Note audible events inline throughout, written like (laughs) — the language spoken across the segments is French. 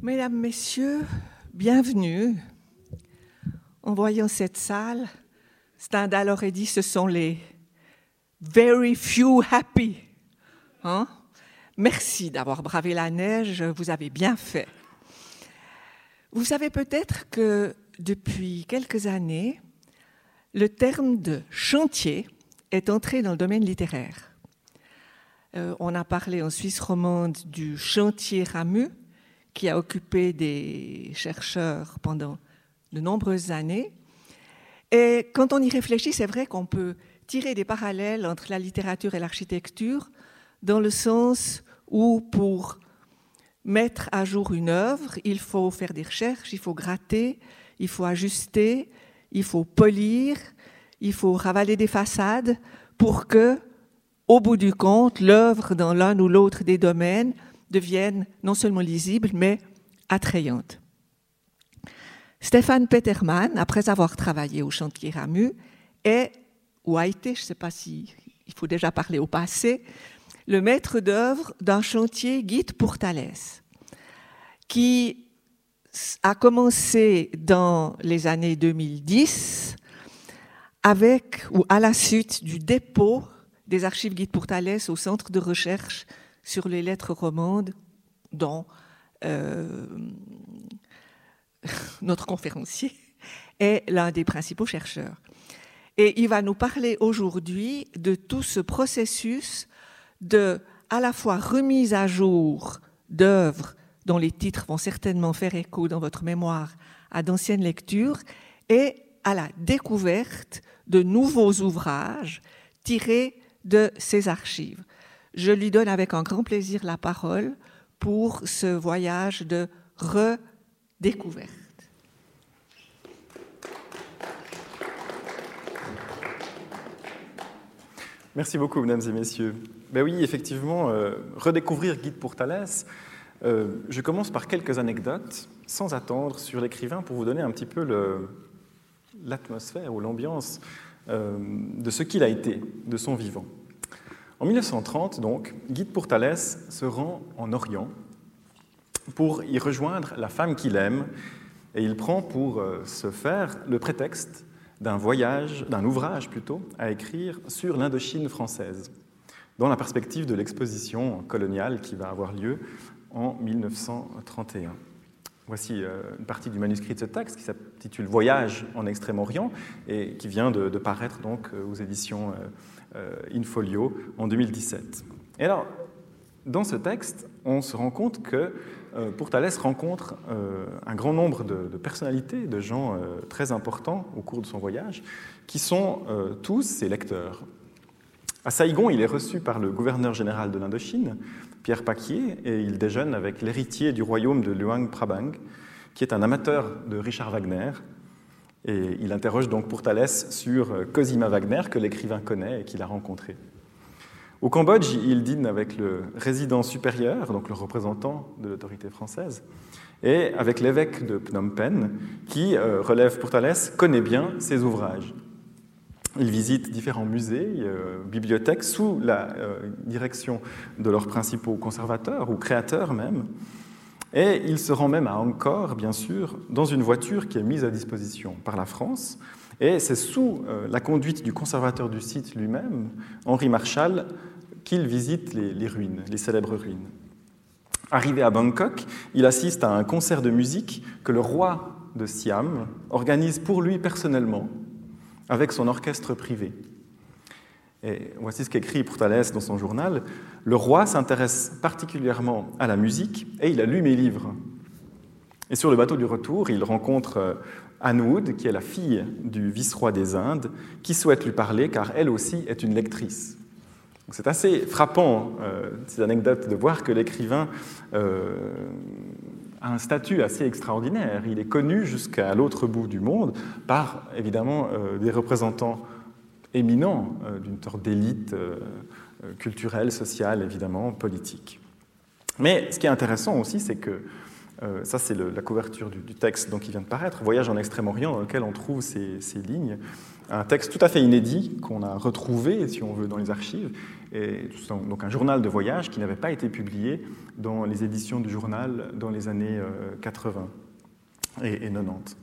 Mesdames, Messieurs, bienvenue. En voyant cette salle, Stendhal aurait dit ce sont les very few happy. Hein? Merci d'avoir bravé la neige, vous avez bien fait. Vous savez peut-être que depuis quelques années, le terme de chantier est entré dans le domaine littéraire. Euh, on a parlé en Suisse romande du chantier Ramu, qui a occupé des chercheurs pendant de nombreuses années. Et quand on y réfléchit, c'est vrai qu'on peut tirer des parallèles entre la littérature et l'architecture, dans le sens où pour mettre à jour une œuvre, il faut faire des recherches, il faut gratter, il faut ajuster, il faut polir, il faut ravaler des façades pour que, au bout du compte, l'œuvre dans l'un ou l'autre des domaines devienne non seulement lisible, mais attrayante. Stéphane Peterman, après avoir travaillé au chantier Ramu, est, ou a été, je ne sais pas si il faut déjà parler au passé, le maître d'œuvre d'un chantier guide pour Thalès, qui a commencé dans les années 2010 avec ou à la suite du dépôt des archives guide pour Thalès au centre de recherche sur les lettres romandes dont euh, (laughs) notre conférencier est l'un des principaux chercheurs. Et il va nous parler aujourd'hui de tout ce processus de à la fois remise à jour d'œuvres dont les titres vont certainement faire écho dans votre mémoire à d'anciennes lectures et à la découverte de nouveaux ouvrages tirés de ces archives. Je lui donne avec un grand plaisir la parole pour ce voyage de redécouverte. Merci beaucoup, mesdames et messieurs. Ben oui, effectivement, euh, redécouvrir Guide pour Thalès. Euh, je commence par quelques anecdotes, sans attendre, sur l'écrivain pour vous donner un petit peu l'atmosphère ou l'ambiance euh, de ce qu'il a été, de son vivant. En 1930, donc, Guide pour Thalès se rend en Orient pour y rejoindre la femme qu'il aime, et il prend pour ce faire le prétexte d'un voyage, d'un ouvrage plutôt, à écrire sur l'Indochine française, dans la perspective de l'exposition coloniale qui va avoir lieu en 1931. Voici euh, une partie du manuscrit de ce texte qui s'intitule Voyage en Extrême-Orient et qui vient de, paraître donc euh, aux éditions euh, Infolio en 2017. Et alors, dans ce texte, on se rend compte que euh, pour rencontre euh, un grand nombre de, personnalités, de gens euh, très importants au cours de son voyage, qui sont tous ses lecteurs. À Saïgon, il est reçu par le gouverneur général de l'Indochine, Pierre Paquier, et il déjeune avec l'héritier du royaume de Luang Prabang, qui est un amateur de Richard Wagner. Et il interroge donc pour Thalès sur Cosima Wagner, que l'écrivain connaît et qu'il a rencontré. Au Cambodge, il dîne avec le résident supérieur, donc le représentant de l'autorité française, et avec l'évêque de Phnom Penh, qui, euh, relève pour Thalès, connaît bien ses ouvrages. Il visite différents musées, euh, bibliothèques, sous la euh, direction de leurs principaux conservateurs ou créateurs même. Et il se rend même à Angkor, bien sûr, dans une voiture qui est mise à disposition par la France. Et c'est sous la conduite du conservateur du site lui-même, Henri Marshall, qu'il visite les, ruines, les célèbres ruines. Arrivé à Bangkok, il assiste à un concert de musique que le roi de Siam organise pour lui personnellement, avec son orchestre privé. Et voici ce qu'écrit Thalès dans son journal. Le roi s'intéresse particulièrement à la musique et il a lu mes livres. Et sur le bateau du retour, il rencontre euh, Anne qui est la fille du vice-roi des Indes, qui souhaite lui parler car elle aussi est une lectrice. C'est assez frappant, euh, ces anecdotes, de voir que l'écrivain euh, a un statut assez extraordinaire. Il est connu jusqu'à l'autre bout du monde par, évidemment, des représentants éminents d'une sorte d'élite culturelle, sociale, évidemment, politique. Mais ce qui est intéressant aussi, c'est que Euh, ça, c'est la couverture du, texte qui vient de paraître, Voyage en Extrême-Orient, dans lequel on trouve ces, lignes. Un texte tout à fait inédit qu'on a retrouvé, si on veut, dans les archives. Et, donc un journal de voyage qui n'avait pas été publié dans les éditions du journal dans les années 80 euh, et, et 90.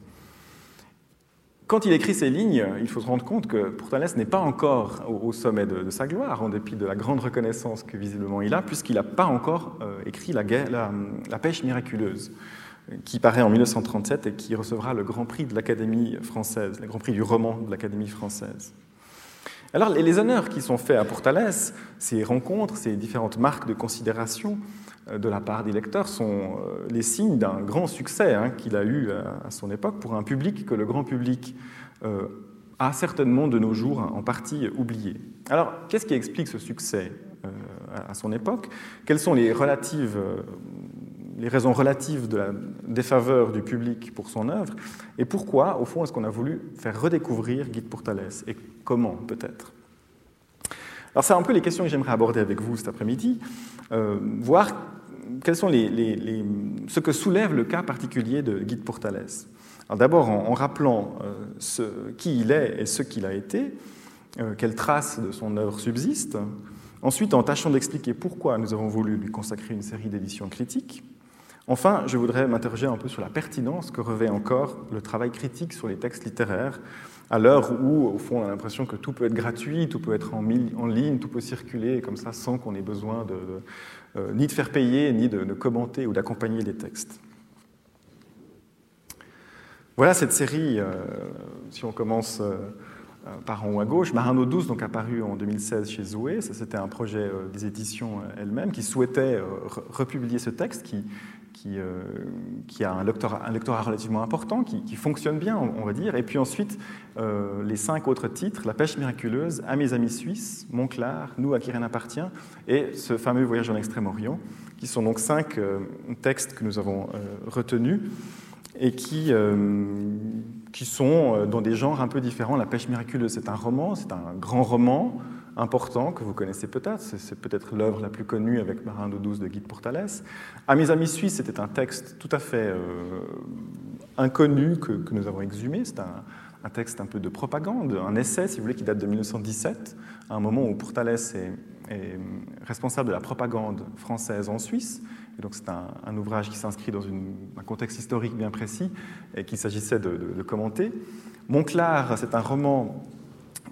Quand il écrit ces lignes, il faut se rendre compte que Pourtalès n'est pas encore au, sommet de, sa gloire, en dépit de la grande reconnaissance que visiblement il a, puisqu'il n'a pas encore euh, écrit la, pêche miraculeuse, qui paraît en 1937 et qui recevra le Grand Prix de l'Académie française, le Grand Prix du roman de l'Académie française. Alors les honneurs qui sont faits à Pourtalès, ces rencontres, ces différentes marques de considération, de la part des lecteurs sont euh, les signes d'un grand succès hein, qu'il a eu à son époque pour un public que le grand public euh, a certainement de nos jours en partie oublié. Alors, qu'est-ce qui explique ce succès à son époque? Quelles sont les, raisons relatives de la défaveur du public pour son œuvre? Et pourquoi, au fond, est-ce qu'on a voulu faire redécouvrir Guide pour Thalès Et comment, peut-être? Alors c'est un peu les questions que j'aimerais aborder avec vous cet après-midi, quels sont les, ce que soulève le cas particulier de Guide pour Thalès D'abord en, rappelant euh, ce, qui il est et ce qu'il a été, euh, quelles traces de son œuvre subsistent. Ensuite, en tâchant d'expliquer pourquoi nous avons voulu lui consacrer une série d'éditions critiques. Enfin, je voudrais m'interroger un peu sur la pertinence que revêt encore le travail critique sur les textes littéraires, à l'heure où, au fond, on a l'impression que tout peut être gratuit, tout peut être en, ligne, tout peut circuler comme ça sans qu'on ait besoin de, euh, ni de faire payer, ni de, commenter ou d'accompagner les textes. Voilà cette série, euh, si on commence euh, par en haut à gauche, Marino 12, donc apparu en 2016 chez Zoé. Ça, c'était un projet des éditions elles-mêmes qui souhaitait republier ce texte qui, qui, qui a un lectorat, relativement important, qui, fonctionne bien, on, va dire. Et puis ensuite, les cinq autres titres, La pêche miraculeuse, À mes amis suisses, Montclar, Nous à qui rien appartient, et ce fameux voyage en Extrême-Orient, qui sont donc cinq euh, textes que nous avons euh, retenus et qui, euh, qui sont dans des genres un peu différents. La pêche miraculeuse, c'est un roman, c'est un grand roman important que vous connaissez peut-être, c'est peut-être l'œuvre la plus connue avec Marin de douze de Guide pour Thalès. À mes amis suisses, c'était un texte tout à fait inconnu que, nous avons exhumé, c'est un, texte un peu de propagande, un essai, si vous voulez, qui date de 1917, à un moment où Pourtalès est responsable de la propagande française en Suisse. Et donc c'est un, ouvrage qui s'inscrit dans un contexte historique bien précis et qu'il s'agissait de, commenter. Montclar, c'est un roman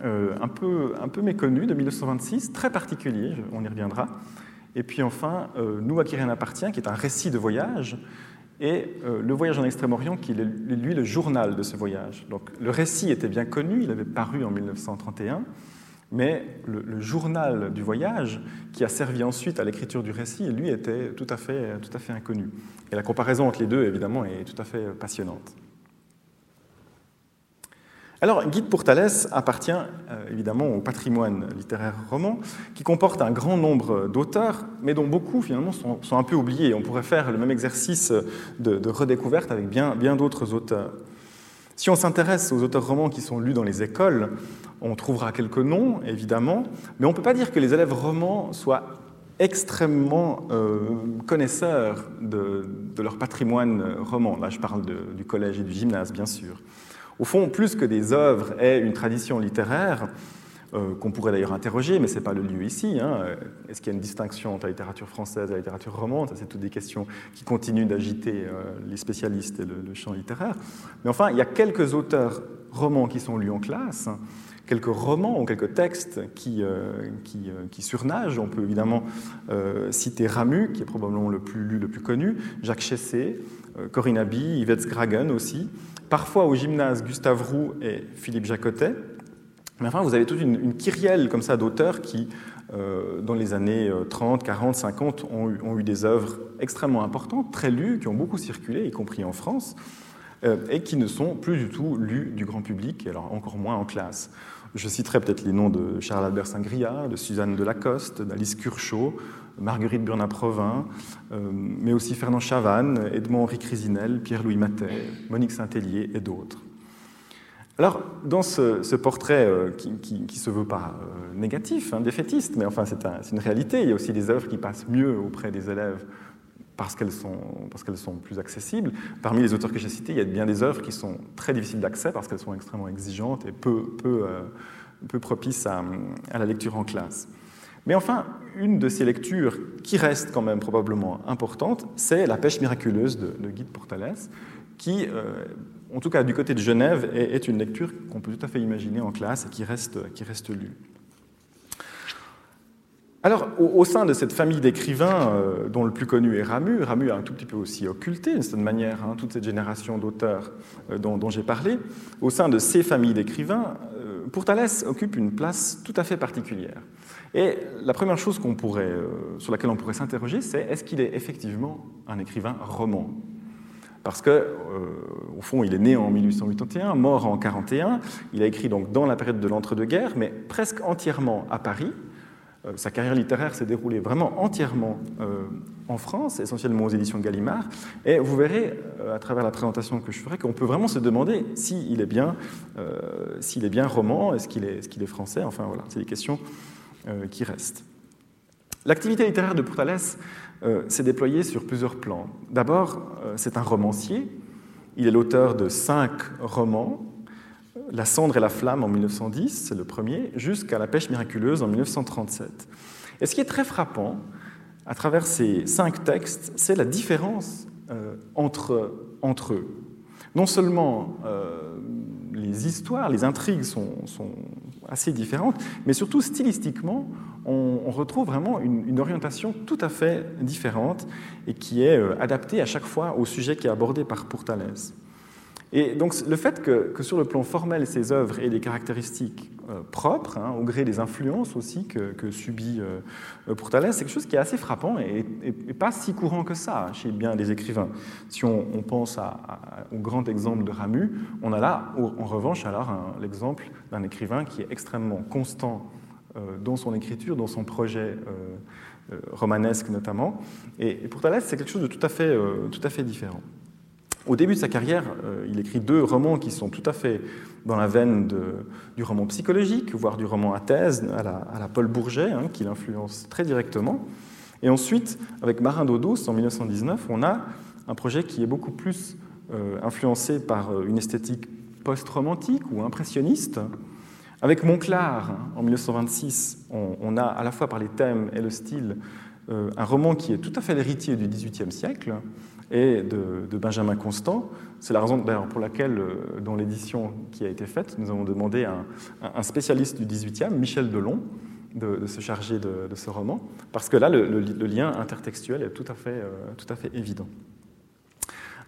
euh, un, peu, un peu méconnu de 1926, très particulier, on y reviendra. Et puis enfin, euh, Nous à qui rien appartient, qui est un récit de voyage, et euh, Le voyage en Extrême-Orient, qui est lui le journal de ce voyage. Donc le récit était bien connu, il avait paru en 1931 mais le, journal du voyage, qui a servi ensuite à l'écriture du récit, lui était tout à, fait, tout à fait inconnu. Et la comparaison entre les deux, évidemment, est tout à fait passionnante. Alors, Guide pour Thalès appartient euh, évidemment au patrimoine littéraire roman, qui comporte un grand nombre d'auteurs, mais dont beaucoup finalement sont, un peu oubliés. On pourrait faire le même exercice de, redécouverte avec bien, bien d'autres auteurs. Si on s'intéresse aux auteurs romans qui sont lus dans les écoles, on trouvera quelques noms, évidemment, mais on ne peut pas dire que les élèves romans soient extrêmement euh, connaisseurs de, leur patrimoine roman. Là, je parle du collège et du gymnase, bien sûr. Au fond, plus que des œuvres et une tradition littéraire, euh, qu'on pourrait d'ailleurs interroger, mais ce n'est pas le lieu ici. Hein. Est-ce qu'il y a une distinction entre la littérature française et la littérature romande? C'est toutes des questions qui continuent d'agiter euh, les spécialistes et le, champ littéraire. Mais enfin, il y a quelques auteurs romans qui sont lus en classe, quelques romans ou quelques textes qui, euh, qui, surnagent. On peut évidemment citer Ramu, qui est probablement le plus lu, le plus connu, Jacques Chessé, Corinne Abbey, Yvette Sgragen aussi. Parfois au gymnase, Gustave Roux et Philippe Jacotet. Mais enfin, vous avez toute une, kyrielle comme ça d'auteurs qui, euh, dans les années 30, 40, 50, ont eu, des œuvres extrêmement importantes, très lues, qui ont beaucoup circulé, y compris en France, euh, et qui ne sont plus du tout lues du grand public, et alors encore moins en classe. Je citerai peut-être les noms de Charles-Albert Saint-Gria, de Suzanne Delacoste, d'Alice Curchot, Marguerite Burnat-Provin, euh, mais aussi Fernand Chavannes, Edmond-Henri Crisinel, Pierre-Louis Matet, Monique Saint-Hélier et d'autres. Alors, dans ce, portrait euh, qui, ne se veut pas euh, négatif, hein, défaitiste, mais enfin c'est une réalité, il y a aussi des œuvres qui passent mieux auprès des élèves parce qu'elles sont, plus accessibles. Parmi les auteurs que j'ai cités, il y a bien des œuvres qui sont très difficiles d'accès parce qu'elles sont extrêmement exigeantes et peu, propices à, la lecture en classe. Mais enfin, une de ces lectures qui reste quand même probablement importante, c'est La pêche miraculeuse de, de Guy de Portales, qui, euh, en tout cas du côté de Genève, est, une lecture qu'on peut tout à fait imaginer en classe et qui reste, qui reste lue. Alors, au, sein de cette famille d'écrivains, euh, dont le plus connu est Ramu, Ramu a un tout petit peu aussi occulté, d'une certaine manière, hein, toute cette génération d'auteurs euh, dont, j'ai parlé, au sein de ces familles d'écrivains, euh, occupe une place tout à fait particulière. Et la première chose euh, sur laquelle on pourrait s'interroger, c'est est-ce qu'il est effectivement un écrivain roman? Parce que, euh, au fond, il est né en 1881, mort en 41. Il a écrit donc dans la période de l'entre-deux-guerres, mais presque entièrement à Paris. Euh, sa carrière littéraire s'est déroulée vraiment entièrement euh, en France, essentiellement aux éditions Gallimard. Et vous verrez, à travers la présentation que je ferai, qu'on peut vraiment se demander s'il est bien, s'il est bien roman, est-ce qu'il est, français? Enfin voilà, c'est des questions qui restent. L'activité littéraire de Pourtalès euh, s'est déployée sur plusieurs plans. D'abord, c'est un romancier. Il est l'auteur de cinq romans, la cendre et la flamme en 1910, c'est le premier, jusqu'à La pêche miraculeuse en 1937. Et ce qui est très frappant à travers ces cinq textes, c'est la différence euh, entre, entre eux. Non seulement euh, les histoires, les intrigues sont, assez différentes, mais surtout stylistiquement, on, retrouve vraiment une, une, orientation tout à fait différente et qui est euh, adaptée à chaque fois au sujet qui est abordé par Pourtalès. Et donc le fait que, sur le plan formel, ces œuvres aient des caractéristiques euh, propres, hein, au gré des influences aussi que, subit euh, Pourtalès, c'est quelque chose qui est assez frappant et, pas si courant que ça chez bien des écrivains. Si on, pense au grand exemple de Ramu, on a là, en revanche, alors l'exemple d'un écrivain qui est extrêmement constant euh, dans son écriture, dans son projet euh, romanesque notamment. Et, et Pourtalès, c'est quelque chose de euh, tout à fait différent. Au début de sa carrière, euh, il écrit deux romans qui sont tout à fait dans la veine du roman psychologique, voire du roman à thèse, à la, Paul Bourget, hein, qui l'influence très directement. Et ensuite, avec Marin douce, en 1919, on a un projet qui est beaucoup plus euh, influencé par euh, une esthétique post-romantique ou impressionniste. Avec Monclar, hein, en 1926, on, a à la fois par les thèmes et le style un roman qui est tout à fait l'héritier du XVIIIe siècle, et de, Benjamin Constant. C'est la raison pour laquelle, euh, dans l'édition qui a été faite, nous avons demandé à un, spécialiste du XVIIIe, Michel Delon, de, se charger de, ce roman, parce que là, le, lien intertextuel est tout à fait, euh, tout à fait évident.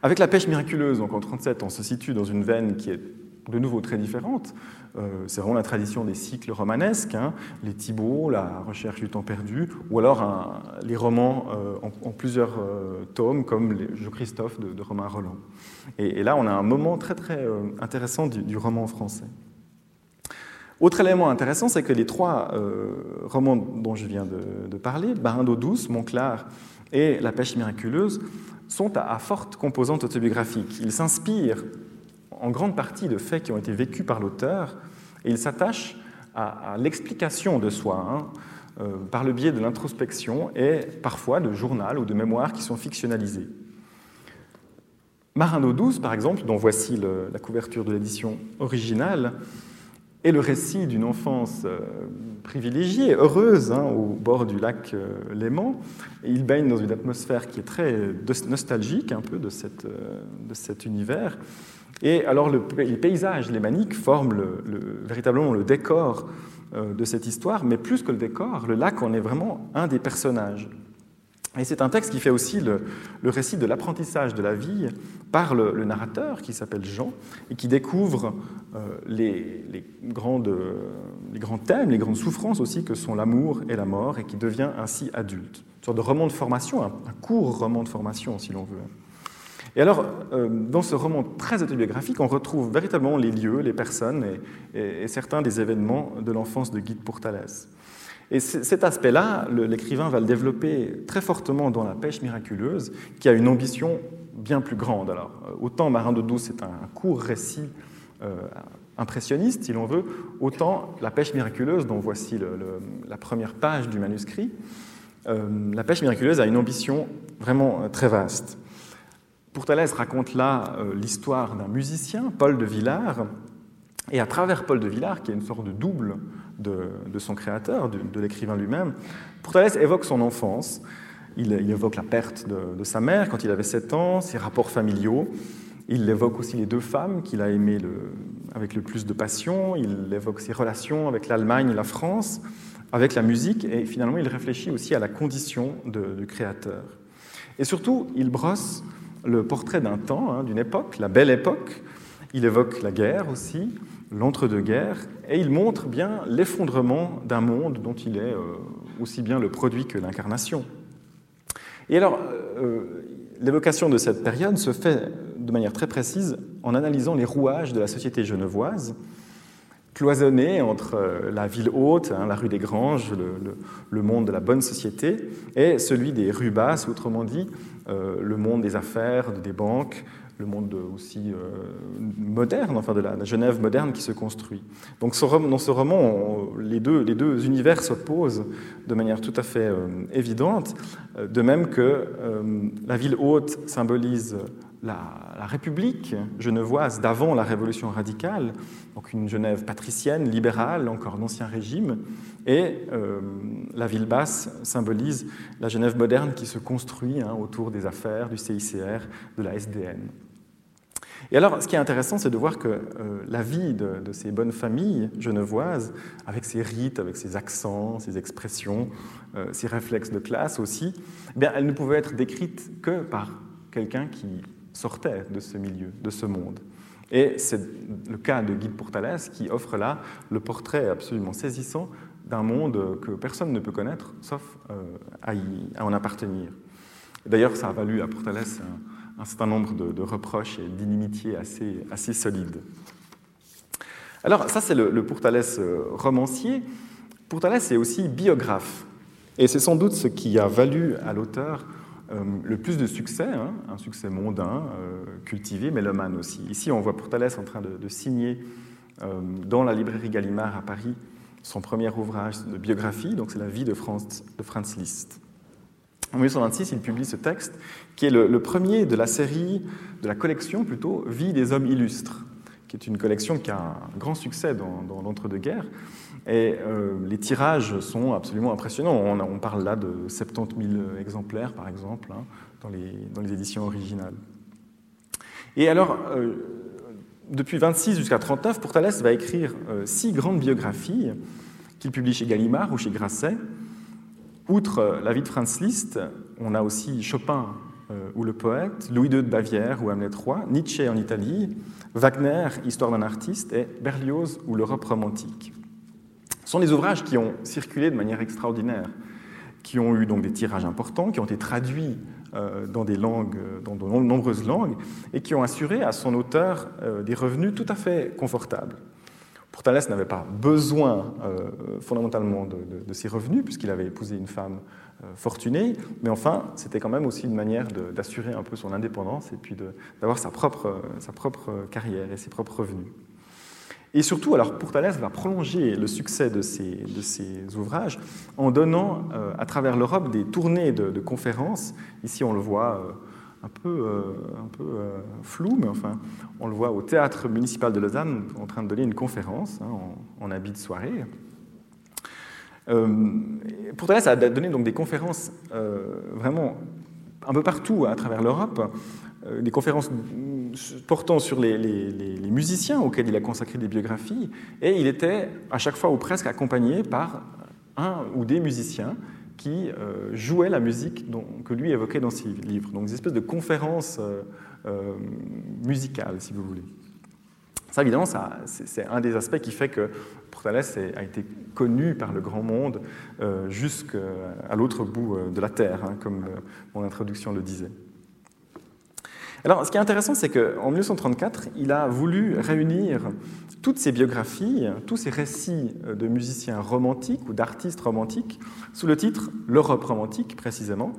Avec la pêche miraculeuse, donc en 1937, on se situe dans une veine qui est de nouveau très différente. Euh, c'est vraiment la tradition des cycles romanesques, hein, les Thibauts, la recherche du temps perdu, ou alors les romans euh, en, plusieurs euh, tomes, comme les Jeux Christophe de, Romain Roland. Et, là, on a un moment très très intéressant du, roman français. Autre élément intéressant, c'est que les trois romans dont je viens de, parler, Barin d'eau douce, Montclar et La pêche miraculeuse, sont à forte composante autobiographique. Ils s'inspirent en grande partie de faits qui ont été vécus par l'auteur, et il s'attache à, l'explication de soi, hein, euh, par le biais de l'introspection et parfois de journal ou de mémoires qui sont fictionnalisés. Marin d'eau par exemple, dont voici la couverture de l'édition originale, est le récit d'une enfance euh, privilégiée, heureuse, hein, au bord du lac euh, Léman. Il baigne dans une atmosphère qui est très nostalgique, un peu, de cet univers. Et alors le, les paysages lémaniques forment le, le, véritablement le décor euh, de cette histoire, mais plus que le décor, le lac en est vraiment un des personnages. Et c'est un texte qui fait aussi le, récit de l'apprentissage de la vie par le, narrateur qui s'appelle Jean et qui découvre euh, les, les, grandes, les grands thèmes, les grandes souffrances aussi que sont l'amour et la mort et qui devient ainsi adulte. Une sorte de roman de formation, un, un court roman de formation si l'on veut. Et alors, euh, dans ce roman très autobiographique, on retrouve véritablement les lieux, les personnes et, certains des événements de l'enfance de Guy de Pourtalès. Et cet aspect-là, l'écrivain va le développer très fortement dans La pêche miraculeuse, qui a une ambition bien plus grande. Alors, euh, autant Marin de douce est un court récit euh, impressionniste, si l'on veut, autant La pêche miraculeuse, dont voici la première page du manuscrit, la pêche miraculeuse a une ambition vraiment très vaste. Pourtalès raconte là l'histoire d'un musicien, Paul de Villars, et à travers Paul de Villars, qui est une sorte de double de, son créateur, de, l'écrivain lui-même, Pourtalès évoque son enfance. Il, évoque la perte de, sa mère quand il avait 7 ans, ses rapports familiaux. Il évoque aussi les deux femmes qu'il a aimées avec le plus de passion. Il évoque ses relations avec l'Allemagne et la France, avec la musique. Et finalement, il réfléchit aussi à la condition du créateur. Et surtout, il brosse le portrait d'un temps, hein, d'une époque, la belle époque. Il évoque la guerre aussi, l'entre-deux-guerres, et il montre bien l'effondrement d'un monde dont il est euh, aussi bien le produit que l'incarnation. Et alors, euh, l'évocation de cette période se fait de manière très précise en analysant les rouages de la société genevoise, cloisonnée entre euh, la ville haute, hein, la rue des Granges, le, monde de la bonne société, et celui des rues basses, autrement dit, le monde des affaires, des banques, le monde aussi euh, moderne, enfin de la, Genève moderne qui se construit. Donc dans ce roman, les, deux, univers s'opposent de manière tout à fait euh, évidente, euh, de même que la ville haute symbolise la, République genevoise d'avant la Révolution radicale, donc une Genève patricienne, libérale, encore d'ancien régime, et la ville basse symbolise la Genève moderne qui se construit hein, autour des affaires, du CICR, de la SDN. Et alors, ce qui est intéressant, c'est de voir que euh, la vie de, ces bonnes familles genevoises, avec ses rites, avec ses accents, ses expressions, euh, ses réflexes de classe aussi, eh bien, elle ne pouvait être décrite que par quelqu'un qui sortait de ce milieu, de ce monde. Et c'est le cas de Guy Pourtalès qui offre là le portrait absolument saisissant d'un monde que personne ne peut connaître, sauf euh, à, en appartenir. D'ailleurs, ça a valu à Pourtalès un certain nombre de, reproches et d'inimitiés assez, solides. Alors ça, c'est le, le euh, romancier. Pourtalès est aussi biographe. Et c'est sans doute ce qui a valu à l'auteur le plus de succès, hein, un succès mondain, euh, cultivé, mélomane aussi. Ici, on voit Pourtalès en train de, signer dans la librairie Gallimard à Paris son premier ouvrage de biographie, donc c'est la vie de Franz, Liszt. En 1926, il publie ce texte, qui est le, premier de la série, de la collection plutôt, Vie des hommes illustres, qui est une collection qui a un grand succès dans, l'entre-deux-guerres. Et euh, les tirages sont absolument impressionnants. On, parle là de 70 000 exemplaires, par exemple, hein, dans, les, éditions originales. Et alors, euh, depuis 26 jusqu'à 39, Pourtalès va écrire euh, six grandes biographies qu'il publie chez Gallimard ou chez Grasset. Outre la vie de Franz Liszt, on a aussi Chopin ou le poète, Louis II de Bavière ou Hamlet III, Nietzsche en Italie, Wagner, Histoire d'un artiste, et Berlioz ou l'Europe romantique. Ce sont des ouvrages qui ont circulé de manière extraordinaire, qui ont eu donc des tirages importants, qui ont été traduits euh, dans des langues, dans de nombreuses langues, et qui ont assuré à son auteur euh, des revenus tout à fait confortables. Pourtalès n'avait pas besoin euh, fondamentalement de, ses revenus, puisqu'il avait épousé une femme euh, fortunée, mais enfin, c'était quand même aussi une manière d'assurer un peu son indépendance et puis d'avoir sa propre, sa propre carrière et ses propres revenus. Et surtout, alors Pourtalès va prolonger le succès de ses, de ses ouvrages en donnant euh, à travers l'Europe des tournées de, conférences. Ici, on le voit un peu, euh, un peu euh, flou, mais enfin, on le voit au théâtre municipal de Lausanne en train de donner une conférence hein, en, habit de soirée. Euh, ça a donné donc des conférences euh, vraiment un peu partout à travers l'Europe, des conférences portant sur les, musiciens auxquels il a consacré des biographies, et il était à chaque fois ou presque accompagné par un ou des musiciens qui euh, jouait la musique que lui évoquait dans ses livres. Donc, des espèces de conférences euh, euh, musicales, si vous voulez. Ça, évidemment, c'est un des aspects qui fait que Portales a été connu par le grand monde jusqu'à l'autre bout de la Terre, hein, comme mon introduction le disait. Alors, ce qui est intéressant, c'est qu'en 1934, il a voulu réunir toutes ces biographies, tous ces récits de musiciens romantiques ou d'artistes romantiques sous le titre L'Europe romantique, précisément.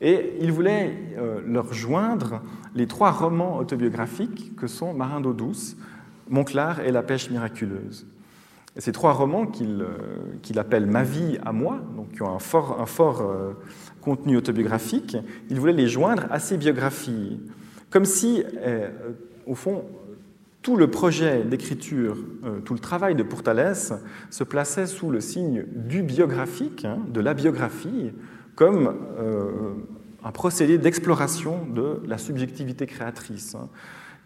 Et il voulait euh, leur joindre les trois romans autobiographiques que sont Marin d'eau douce, Montclar et La pêche miraculeuse. ces trois romans qu'il appelle Ma vie à moi, donc qui ont un fort, un fort contenu autobiographique, il voulait les joindre à ses biographies, comme si, au fond, tout le projet d'écriture, euh, tout le travail de Pourtalès se plaçait sous le signe du biographique, hein, de la biographie, comme euh, un procédé d'exploration de la subjectivité créatrice, hein,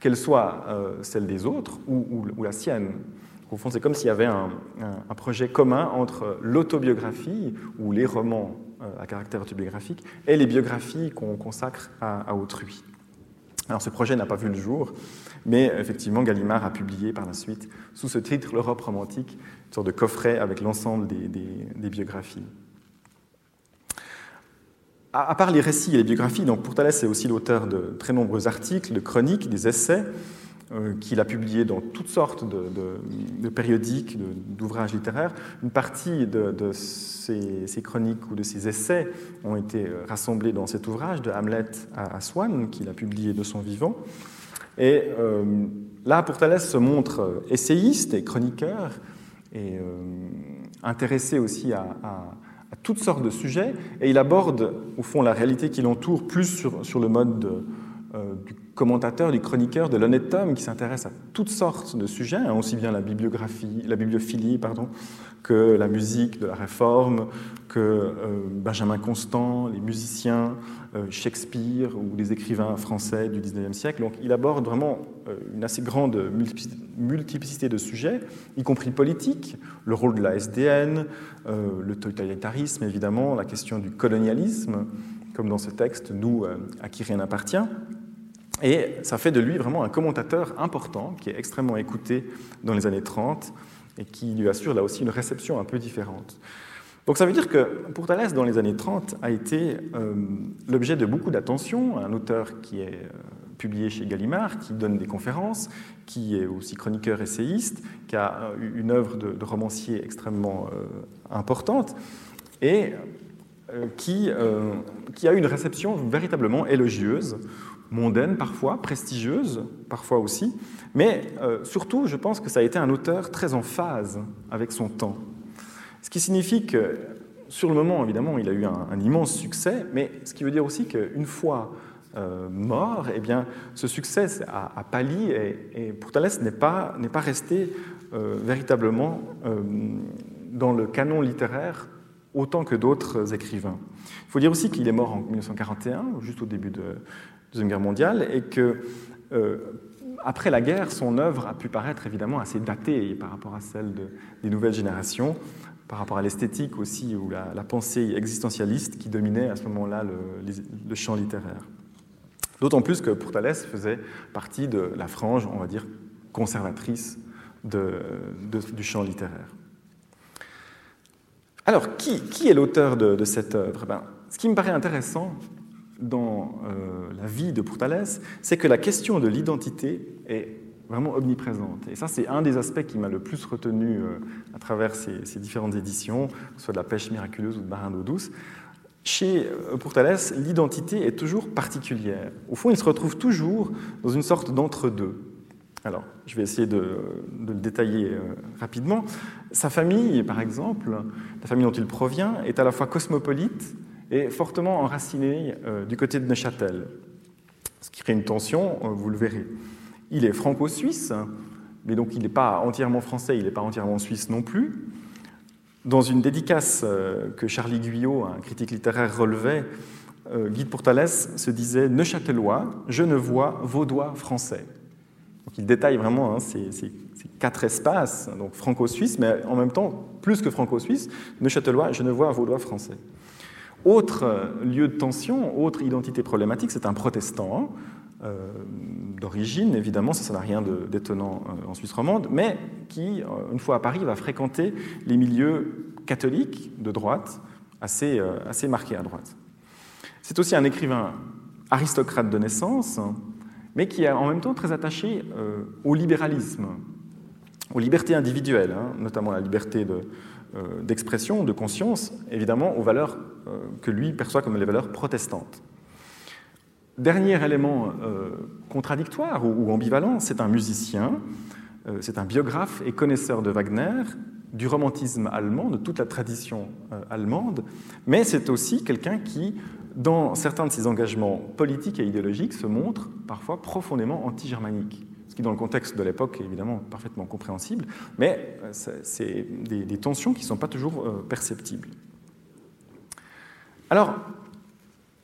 qu'elle soit euh, celle des autres ou, la sienne. Au fond, c'est comme s'il y avait un, projet commun entre l'autobiographie ou les romans à caractère autobiographique et les biographies qu'on consacre à autrui. Alors ce projet n'a pas vu le jour, mais effectivement Gallimard a publié par la suite, sous ce titre, L'Europe romantique, une sorte de coffret avec l'ensemble des, biographies. À, part les récits et les biographies, donc Pourtalès est aussi l'auteur de très nombreux articles, de chroniques, des essais, euh, qu'il a publiés dans toutes sortes de, périodiques, d'ouvrages littéraires. Une partie de, ces, chroniques ou de ces essais ont été euh, rassemblés dans cet ouvrage de Hamlet à, Swann, qu'il a publié de son vivant. Et euh, là, Pourtalès se montre essayiste et chroniqueur, et intéressé aussi à, toutes sortes de sujets, et il aborde, au fond, la réalité qui l'entoure plus sur, sur le mode de, euh, du commentateur, du chroniqueur, de l'honnête homme qui s'intéresse à toutes sortes de sujets, hein, aussi bien la bibliographie, la bibliophilie, pardon, que la musique de la Réforme, que euh, Benjamin Constant, les musiciens, euh, Shakespeare ou les écrivains français du XIXe siècle. Donc il aborde vraiment une assez grande multiplicité de sujets, y compris politique, le rôle de la SDN, le totalitarisme évidemment, la question du colonialisme, comme dans ce texte, nous, à qui rien n'appartient. Et ça fait de lui vraiment un commentateur important, qui est extrêmement écouté dans les années 30 et qui lui assure là aussi une réception un peu différente. Donc ça veut dire que Pourtalès, dans les années 30, a été euh, l'objet de beaucoup d'attention, un auteur qui est euh, publié chez Gallimard, qui donne des conférences, qui est aussi chroniqueur essayiste, qui a euh, une œuvre de, romancier extrêmement importante, et qui, qui a eu une réception véritablement élogieuse mondaine parfois, prestigieuse parfois aussi, mais euh, surtout, je pense que ça a été un auteur très en phase avec son temps. Ce qui signifie que, sur le moment, évidemment, il a eu un, immense succès, mais ce qui veut dire aussi qu'une fois euh, mort, eh bien, ce succès a, pâli et, et Pourtalès n'est pas, pas resté euh, véritablement dans le canon littéraire autant que d'autres écrivains. Il faut dire aussi qu'il est mort en 1941, juste au début de, Deuxième Guerre mondiale, et que euh, après la guerre, son œuvre a pu paraître évidemment assez datée par rapport à celle des nouvelles générations, par rapport à l'esthétique aussi, ou la, pensée existentialiste qui dominait à ce moment-là le, champ littéraire. D'autant plus que Pourtalès faisait partie de la frange, on va dire, conservatrice du champ littéraire. Alors, qui, est l'auteur de, cette œuvre? Ben, Ce qui me paraît intéressant, dans euh, la vie de Pourtalès, c'est que la question de l'identité est vraiment omniprésente. Et ça, c'est un des aspects qui m'a le plus retenu euh, à travers ces, différentes éditions, que ce soit de la pêche miraculeuse ou de Marin d'eau douce. Chez euh, Pourtalès, l'identité est toujours particulière. Au fond, il se retrouve toujours dans une sorte d'entre-deux. Alors, je vais essayer de, de le détailler rapidement. Sa famille, par exemple, la famille dont il provient, est à la fois cosmopolite est fortement enraciné euh, du côté de Neuchâtel, ce qui crée une tension, euh, vous le verrez. Il est franco-suisse, mais donc il n'est pas entièrement français, il n'est pas entièrement suisse non plus. Dans une dédicace euh, que Charlie Guyot, un critique littéraire, relevait, Guy de Pourtalès se disait Neuchâtelois, je ne vois vaudois français. Donc il détaille vraiment hein, ces, ces, quatre espaces, donc franco-suisse, mais en même temps, plus que franco-suisse, Neuchâtelois, je ne vois vaudois français. Autre lieu de tension, autre identité problématique, c'est un protestant euh, d'origine, évidemment, ça, n'a rien d'étonnant euh, en Suisse romande, mais qui, euh, une fois à Paris, va fréquenter les milieux catholiques de droite, assez, assez marqués à droite. C'est aussi un écrivain aristocrate de naissance, mais qui est en même temps très attaché au libéralisme, aux libertés individuelles, hein, notamment la liberté de, euh, d'expression, de conscience, évidemment, aux valeurs euh, que lui perçoit comme les valeurs protestantes. Dernier élément euh, contradictoire ou, ambivalent, c'est un musicien euh, c'est un biographe et connaisseur de Wagner, du romantisme allemand, de toute la tradition euh, allemande, mais c'est aussi quelqu'un qui, dans certains de ses engagements politiques et idéologiques, se montre parfois profondément anti-germanique. Ce qui, dans le contexte de l'époque, est évidemment parfaitement compréhensible, mais euh, c'est des, tensions qui ne sont pas toujours perceptibles. Alors,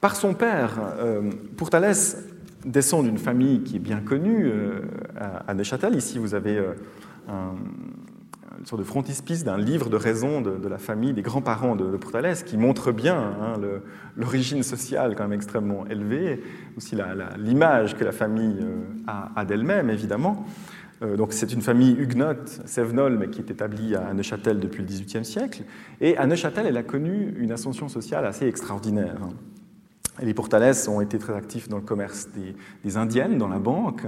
par son père, pour Thalès, descend d'une famille qui est bien connue euh, à Neuchâtel. Ici, vous avez euh, un, une sorte de frontispice d'un livre de raison de, la famille, des grands-parents de, de, qui montre bien hein, l'origine sociale quand même extrêmement élevée, aussi l'image que la famille euh, a, d'elle-même, évidemment. Donc c'est une famille huguenote, Sévenol, mais qui est établie à Neuchâtel depuis le XVIIIe siècle. Et à Neuchâtel, elle a connu une ascension sociale assez extraordinaire. Les Portales ont été très actifs dans le commerce des, Indiennes, dans la banque,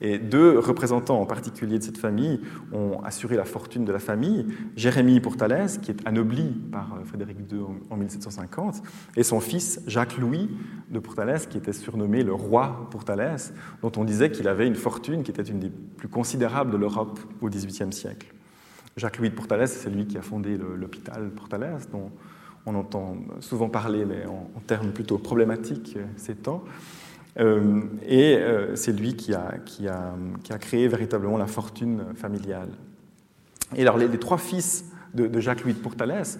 et deux représentants en particulier de cette famille ont assuré la fortune de la famille. Jérémie Portales, qui est anobli par euh, Frédéric II en 1750, et son fils Jacques-Louis de Portales, qui était surnommé le roi Portales, dont on disait qu'il avait une fortune qui était une des plus considérables de l'Europe au XVIIIe siècle. Jacques-Louis de Portales, c'est lui qui a fondé l'hôpital Portales, dont on entend souvent parler, mais en, termes plutôt problématiques euh, ces temps. Euh, et euh, c'est lui qui a, créé véritablement la fortune familiale. Et alors, les, trois fils de, Jacques-Louis de Pourtalès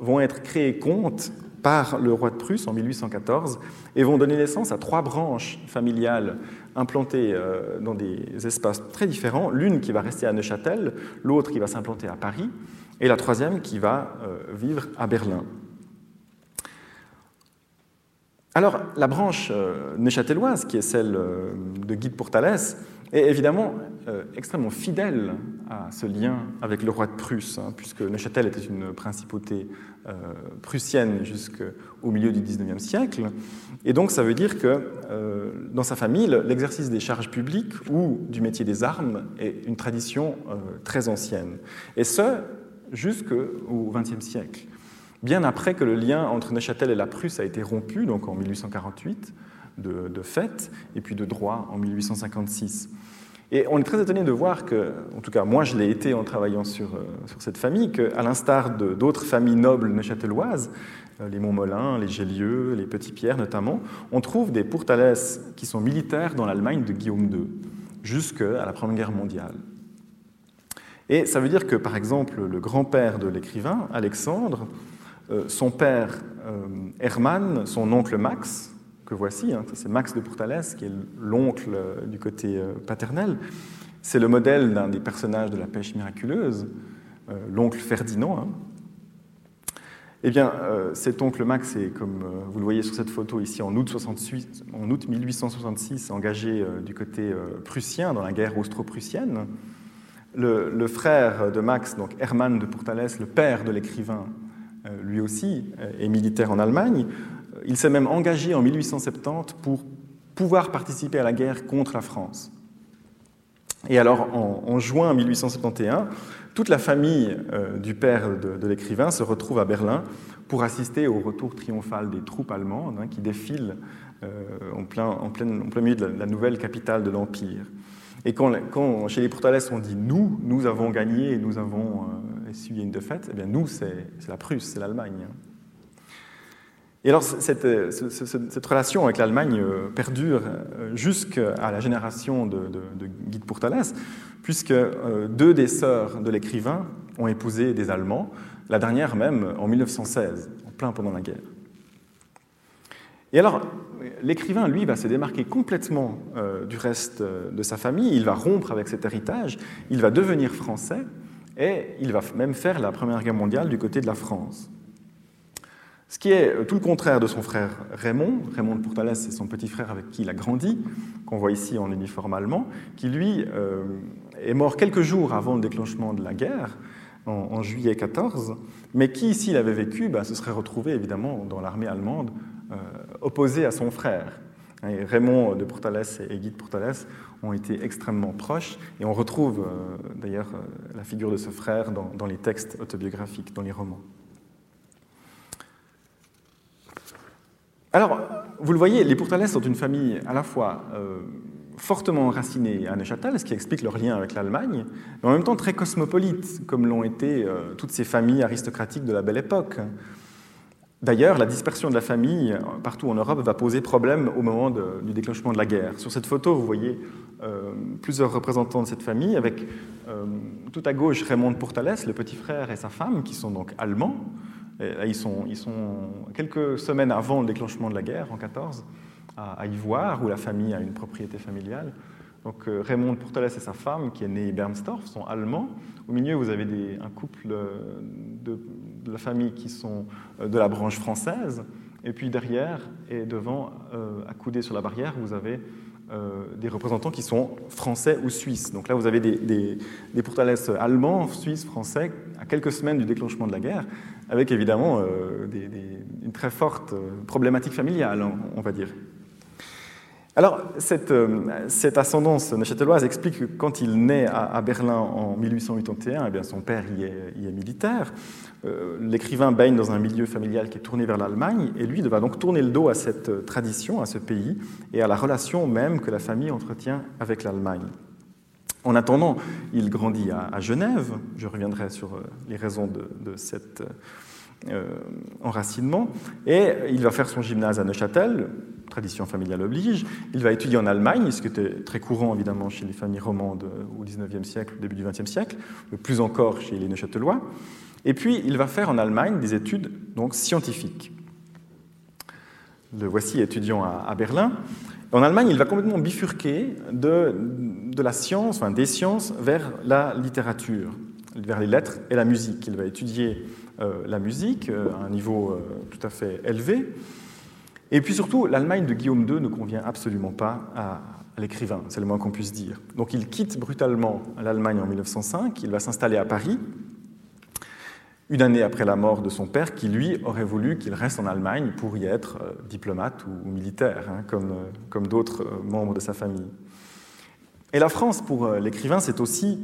vont être créés comtes par le roi de Prusse en 1814 et vont donner naissance à trois branches familiales implantées dans des espaces très différents. L'une qui va rester à Neuchâtel, l'autre qui va s'implanter à Paris, et la troisième qui va euh, vivre à Berlin. Alors, la branche euh, neuchâteloise, qui est celle euh, de Guy de Pourtalès, est évidemment extrêmement fidèle à ce lien avec le roi de Prusse, hein, puisque Neuchâtel était une principauté prussienne jusqu'au milieu du XIXe siècle. Et donc, ça veut dire que dans sa famille, l'exercice des charges publiques ou du métier des armes est une tradition très ancienne. Et ce, jusqu'au XXe siècle, bien après que le lien entre Neuchâtel et la Prusse a été rompu, donc en 1848, de, fait, et puis de droit en 1856. Et on est très étonné de voir que, en tout cas moi je l'ai été en travaillant sur, euh, sur cette famille, qu'à l'instar d'autres familles nobles neuchâteloises, euh, les Montmolin, les Gélieu, les Petits-Pierre notamment, on trouve des Pourtalès qui sont militaires dans l'Allemagne de Guillaume II, jusqu'à la Première Guerre mondiale. Et ça veut dire que, par exemple, le grand-père de l'écrivain, Alexandre, euh, son père euh, Hermann, son oncle Max, que voici, hein, c'est Max de Pourtalès, qui est l'oncle euh, du côté paternel, c'est le modèle d'un des personnages de la pêche miraculeuse, l'oncle Ferdinand. Hein. Eh bien, cet oncle Max est, comme vous le voyez sur cette photo ici, en août, 68, en août 1866, engagé du côté prussien dans la guerre austro-prussienne. Le, frère de Max, donc Hermann de Pourtalès, le père de l'écrivain, euh, lui aussi euh, est militaire en Allemagne. Euh, il s'est même engagé en 1870 pour pouvoir participer à la guerre contre la France. Et alors, en, juin 1871, toute la famille du père de, l'écrivain se retrouve à Berlin pour assister au retour triomphal des troupes allemandes hein, qui défilent en, plein, milieu de la nouvelle capitale de l'Empire. Et quand, chez les Portales on dit nous, nous avons gagné et nous avons euh, essuyé une défaite, eh bien nous, c'est la Prusse, c'est l'Allemagne. Et alors cette, euh, cette, relation avec l'Allemagne euh, perdure jusqu'à la génération de, de, Guy de Pourtales, puisque deux des sœurs de l'écrivain ont épousé des Allemands, la dernière même en 1916, en plein pendant la guerre. Et alors, l'écrivain, lui, va se démarquer complètement euh, du reste euh, de sa famille, il va rompre avec cet héritage, il va devenir français, et il va même faire la Première Guerre mondiale du côté de la France. Ce qui est euh, tout le contraire de son frère Raymond. Raymond de Pourtalès, c'est son petit frère avec qui il a grandi, qu'on voit ici en uniforme allemand, qui lui est mort quelques jours avant le déclenchement de la guerre, en, juillet 14, mais qui, s'il avait vécu, bah, se serait retrouvé évidemment dans l'armée allemande opposé à son frère. Raymond de Portales et Guy de Portales ont été extrêmement proches, et on retrouve euh, d'ailleurs euh, la figure de ce frère dans, les textes autobiographiques, dans les romans. Alors, vous le voyez, les Portales sont une famille à la fois fortement enracinés à Neuchâtel, ce qui explique leur lien avec l'Allemagne, mais en même temps très cosmopolites, comme l'ont été toutes ces familles aristocratiques de la belle époque. D'ailleurs, la dispersion de la famille euh, partout en Europe va poser problème au moment du déclenchement de la guerre. Sur cette photo, vous voyez euh, plusieurs représentants de cette famille, avec euh, tout à gauche Raymond de Pourtalès, le petit frère et sa femme, qui sont donc allemands. ils, sont, quelques semaines avant le déclenchement de la guerre, en 14, à, à Ivoire, où la famille a une propriété familiale. Donc Raymond de Pourtalès et sa femme, qui est né Bernstorff, sont allemands. Au milieu, vous avez un couple de, de la famille qui sont euh, de la branche française. Et puis derrière et devant, euh, accoudé sur la barrière, vous avez euh, des représentants qui sont français ou suisses. Donc là, vous avez des, des, des allemands, suisses, français, à quelques semaines du déclenchement de la guerre, avec évidemment une très forte problématique familiale, on va dire. Alors, cette, euh, cette, ascendance neuchâteloise explique que quand il naît à, Berlin en 1881, eh bien son père y est, militaire. Euh, l'écrivain baigne dans un milieu familial qui est tourné vers l'Allemagne, et lui va donc tourner le dos à cette euh, tradition, à ce pays, et à la relation même que la famille entretient avec l'Allemagne. En attendant, il grandit à, Genève. Je reviendrai sur les raisons de, de cet enracinement. Et il va faire son gymnase à Neuchâtel, tradition familiale oblige. Il va étudier en Allemagne, ce qui était très courant évidemment chez les familles romandes au XIXe siècle, au début du XXe siècle, plus encore chez les Neuchâtelois. Et puis il va faire en Allemagne des études donc scientifiques. Le voici étudiant à, Berlin. En Allemagne, il va complètement bifurquer de, de la science, enfin des sciences, vers la littérature, vers les lettres et la musique. Il va étudier euh, la musique euh, à un niveau euh, tout à fait élevé. Et puis surtout, l'Allemagne de Guillaume II ne convient absolument pas à, l'écrivain, c'est le moins qu'on puisse dire. Donc il quitte brutalement l'Allemagne en 1905, il va s'installer à Paris, une année après la mort de son père, qui lui aurait voulu qu'il reste en Allemagne pour y être euh, diplomate ou, militaire, hein, comme, euh, comme d'autres euh, membres de sa famille. Et la France, pour l'écrivain, c'est aussi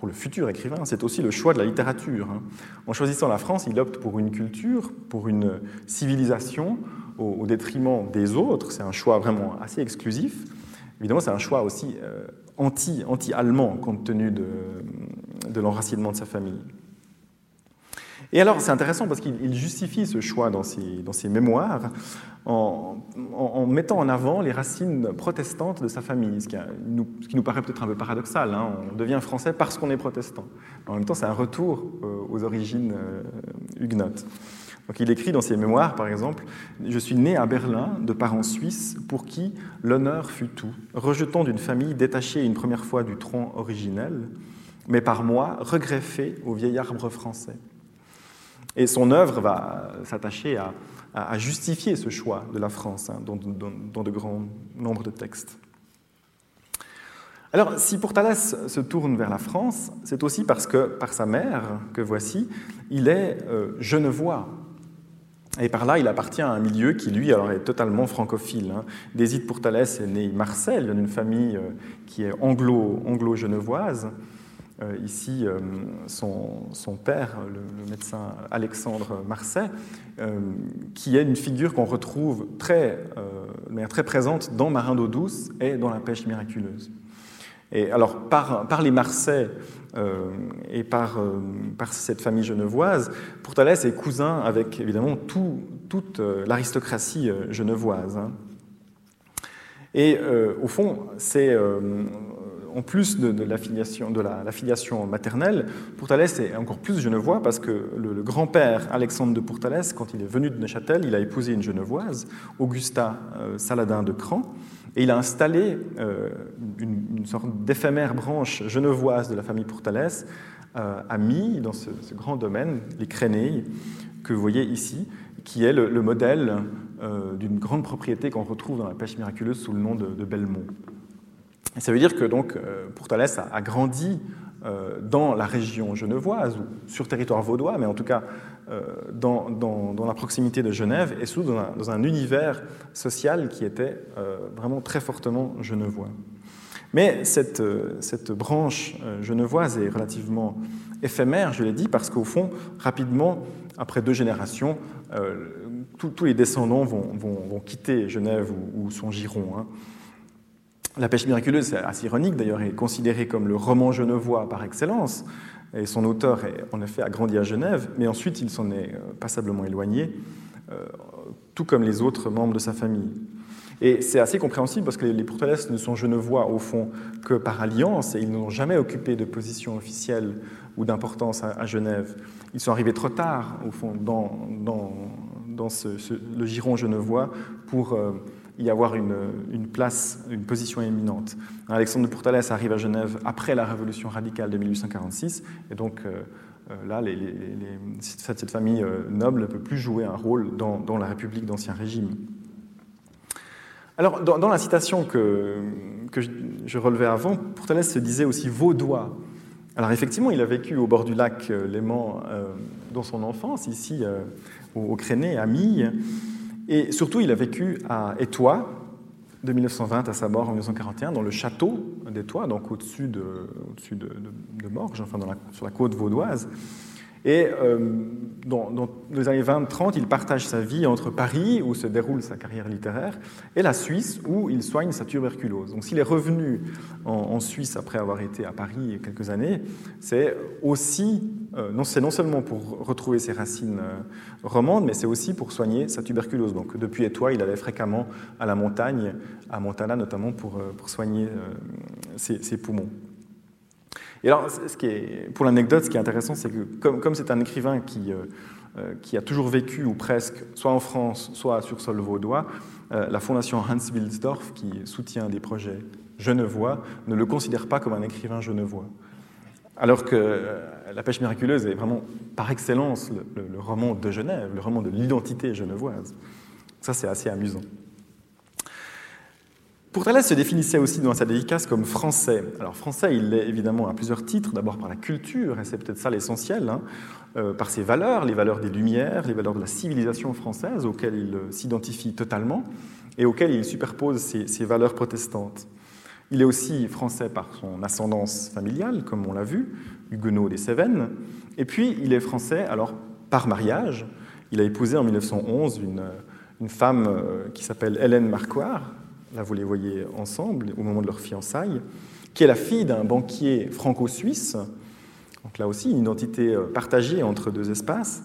pour le futur écrivain, c'est aussi le choix de la littérature. Hein. En choisissant la France, il opte pour une culture, pour une civilisation au, détriment des autres. C'est un choix vraiment assez exclusif. Évidemment, c'est un choix aussi euh, anti-allemand compte tenu de, de l'enracinement de sa famille. Et alors, c'est intéressant parce qu'il justifie ce choix dans ses, dans ses mémoires en, mettant en avant les racines protestantes de sa famille, ce qui, nous, ce qui nous, paraît peut-être un peu paradoxal. Hein. On devient français parce qu'on est protestant. En même temps, c'est un retour euh, aux origines euh, huguenotes. Donc, il écrit dans ses mémoires, par exemple, Je suis né à Berlin de parents suisses pour qui l'honneur fut tout, rejetant d'une famille détachée une première fois du tronc originel, mais par moi regreffé au vieil arbre français. Et son œuvre va s'attacher à, justifier ce choix de la France hein, dans, de grands nombres de textes. Alors, si Pourtalès se tourne vers la France, c'est aussi parce que, par sa mère, que voici, il est euh, genevois. Et par là, il appartient à un milieu qui, lui, est totalement francophile. Hein. Déside Pourtalès est né Marseille, d'une famille euh, qui est anglo-genevoise. Euh, ici euh, son, père, le, médecin Alexandre Marseille, euh, qui est une figure qu'on retrouve très, très présente dans Marin d'eau douce et dans la pêche miraculeuse. Et alors, par, les Marseille et par, cette famille genevoise, Pourtalès est cousin avec évidemment tout, toute l'aristocratie genevoise. Hein. Et au fond, c'est en plus de, la, filiation, de la, filiation maternelle, Pourtalès est encore plus genevois parce que le, grand-père Alexandre de Pourtalès, quand il est venu de Neuchâtel, il a épousé une genevoise, Augusta euh, Saladin de Cran, et il a installé euh, une, sorte d'éphémère branche genevoise de la famille Pourtalès euh, à Mille, dans ce, grand domaine, les Créneilles, que vous voyez ici, qui est le, modèle d'une grande propriété qu'on retrouve dans la pêche miraculeuse sous le nom de Belmont ça veut dire que donc euh, Pourtalès a, grandi euh, dans la région genevoise, ou sur territoire vaudois, mais en tout cas euh, dans, la proximité de Genève, et sous dans un, univers social qui était vraiment très fortement genevois. Mais cette, cette branche genevoise est relativement éphémère, je l'ai dit, parce qu'au fond, rapidement, après deux générations, tous les descendants vont, quitter Genève ou, son giron. Hein. La pêche miraculeuse, c'est assez ironique d'ailleurs, est considéré comme le roman genevois par excellence. Et son auteur, en effet, a grandi à Genève, mais ensuite il s'en est passablement éloigné, tout comme les autres membres de sa famille. Et c'est assez compréhensible parce que les Portales ne sont genevois au fond que par alliance et ils n'ont jamais occupé de position officielle ou d'importance à, Genève. Ils sont arrivés trop tard au fond dans le giron genevois pour euh, y avoir une, place, une position éminente. Alexandre de Portales arrive à Genève après la révolution radicale de 1846 et donc euh, euh, là, cette, famille noble ne peut plus jouer un rôle dans, la République d'Ancien Régime. Alors, dans, la citation que, je, relevais avant, Portales se disait aussi vaudois. Alors, effectivement, il a vécu au bord du lac euh, Léman euh, dans son enfance, ici euh, au, Créné, à Mille. Et surtout, il a vécu à Étoile, de 1920 à sa mort en 1941, dans le château d'Étoile, donc au-dessus de, de, Morges, enfin sur la côte vaudoise. Et euh, dans, les années 20-30, il partage sa vie entre Paris, où se déroule sa carrière littéraire, et la Suisse, où il soigne sa tuberculose. Donc s'il est revenu en, Suisse après avoir été à Paris quelques années, c'est aussi, euh, non, c'est non seulement pour retrouver ses racines euh, romandes, mais c'est aussi pour soigner sa tuberculose. Donc depuis Étoile, il allait fréquemment à la montagne, à Montana notamment, pour, pour soigner ses poumons. Et alors, pour l'anecdote, ce qui est intéressant, c'est que comme c'est un écrivain qui, euh, euh, qui, a toujours vécu, ou presque, soit en France, soit sur sol vaudois, euh, la fondation Hans Wilsdorf, qui soutient des projets genevois, ne le considère pas comme un écrivain genevois. Alors que La pêche miraculeuse est vraiment, par excellence, le, le roman de Genève, le roman de l'identité genevoise. Ça, c'est assez amusant. Pourtalès se définissait aussi dans sa dédicace comme français. Alors français, il l'est évidemment à plusieurs titres, d'abord par la culture, et c'est peut-être ça l'essentiel, hein, euh, par ses valeurs, les valeurs des Lumières, les valeurs de la civilisation française, auxquelles il euh, s'identifie totalement, et auxquelles il superpose ses, valeurs protestantes. Il est aussi français par son ascendance familiale, comme on l'a vu, huguenot des Cévennes, et puis il est français alors par mariage. Il a épousé en 1911 une, une femme euh, qui s'appelle Hélène Marquard, là vous les voyez ensemble au moment de leur fiançailles, qui est la fille d'un banquier franco-suisse, donc là aussi une identité euh, partagée entre deux espaces,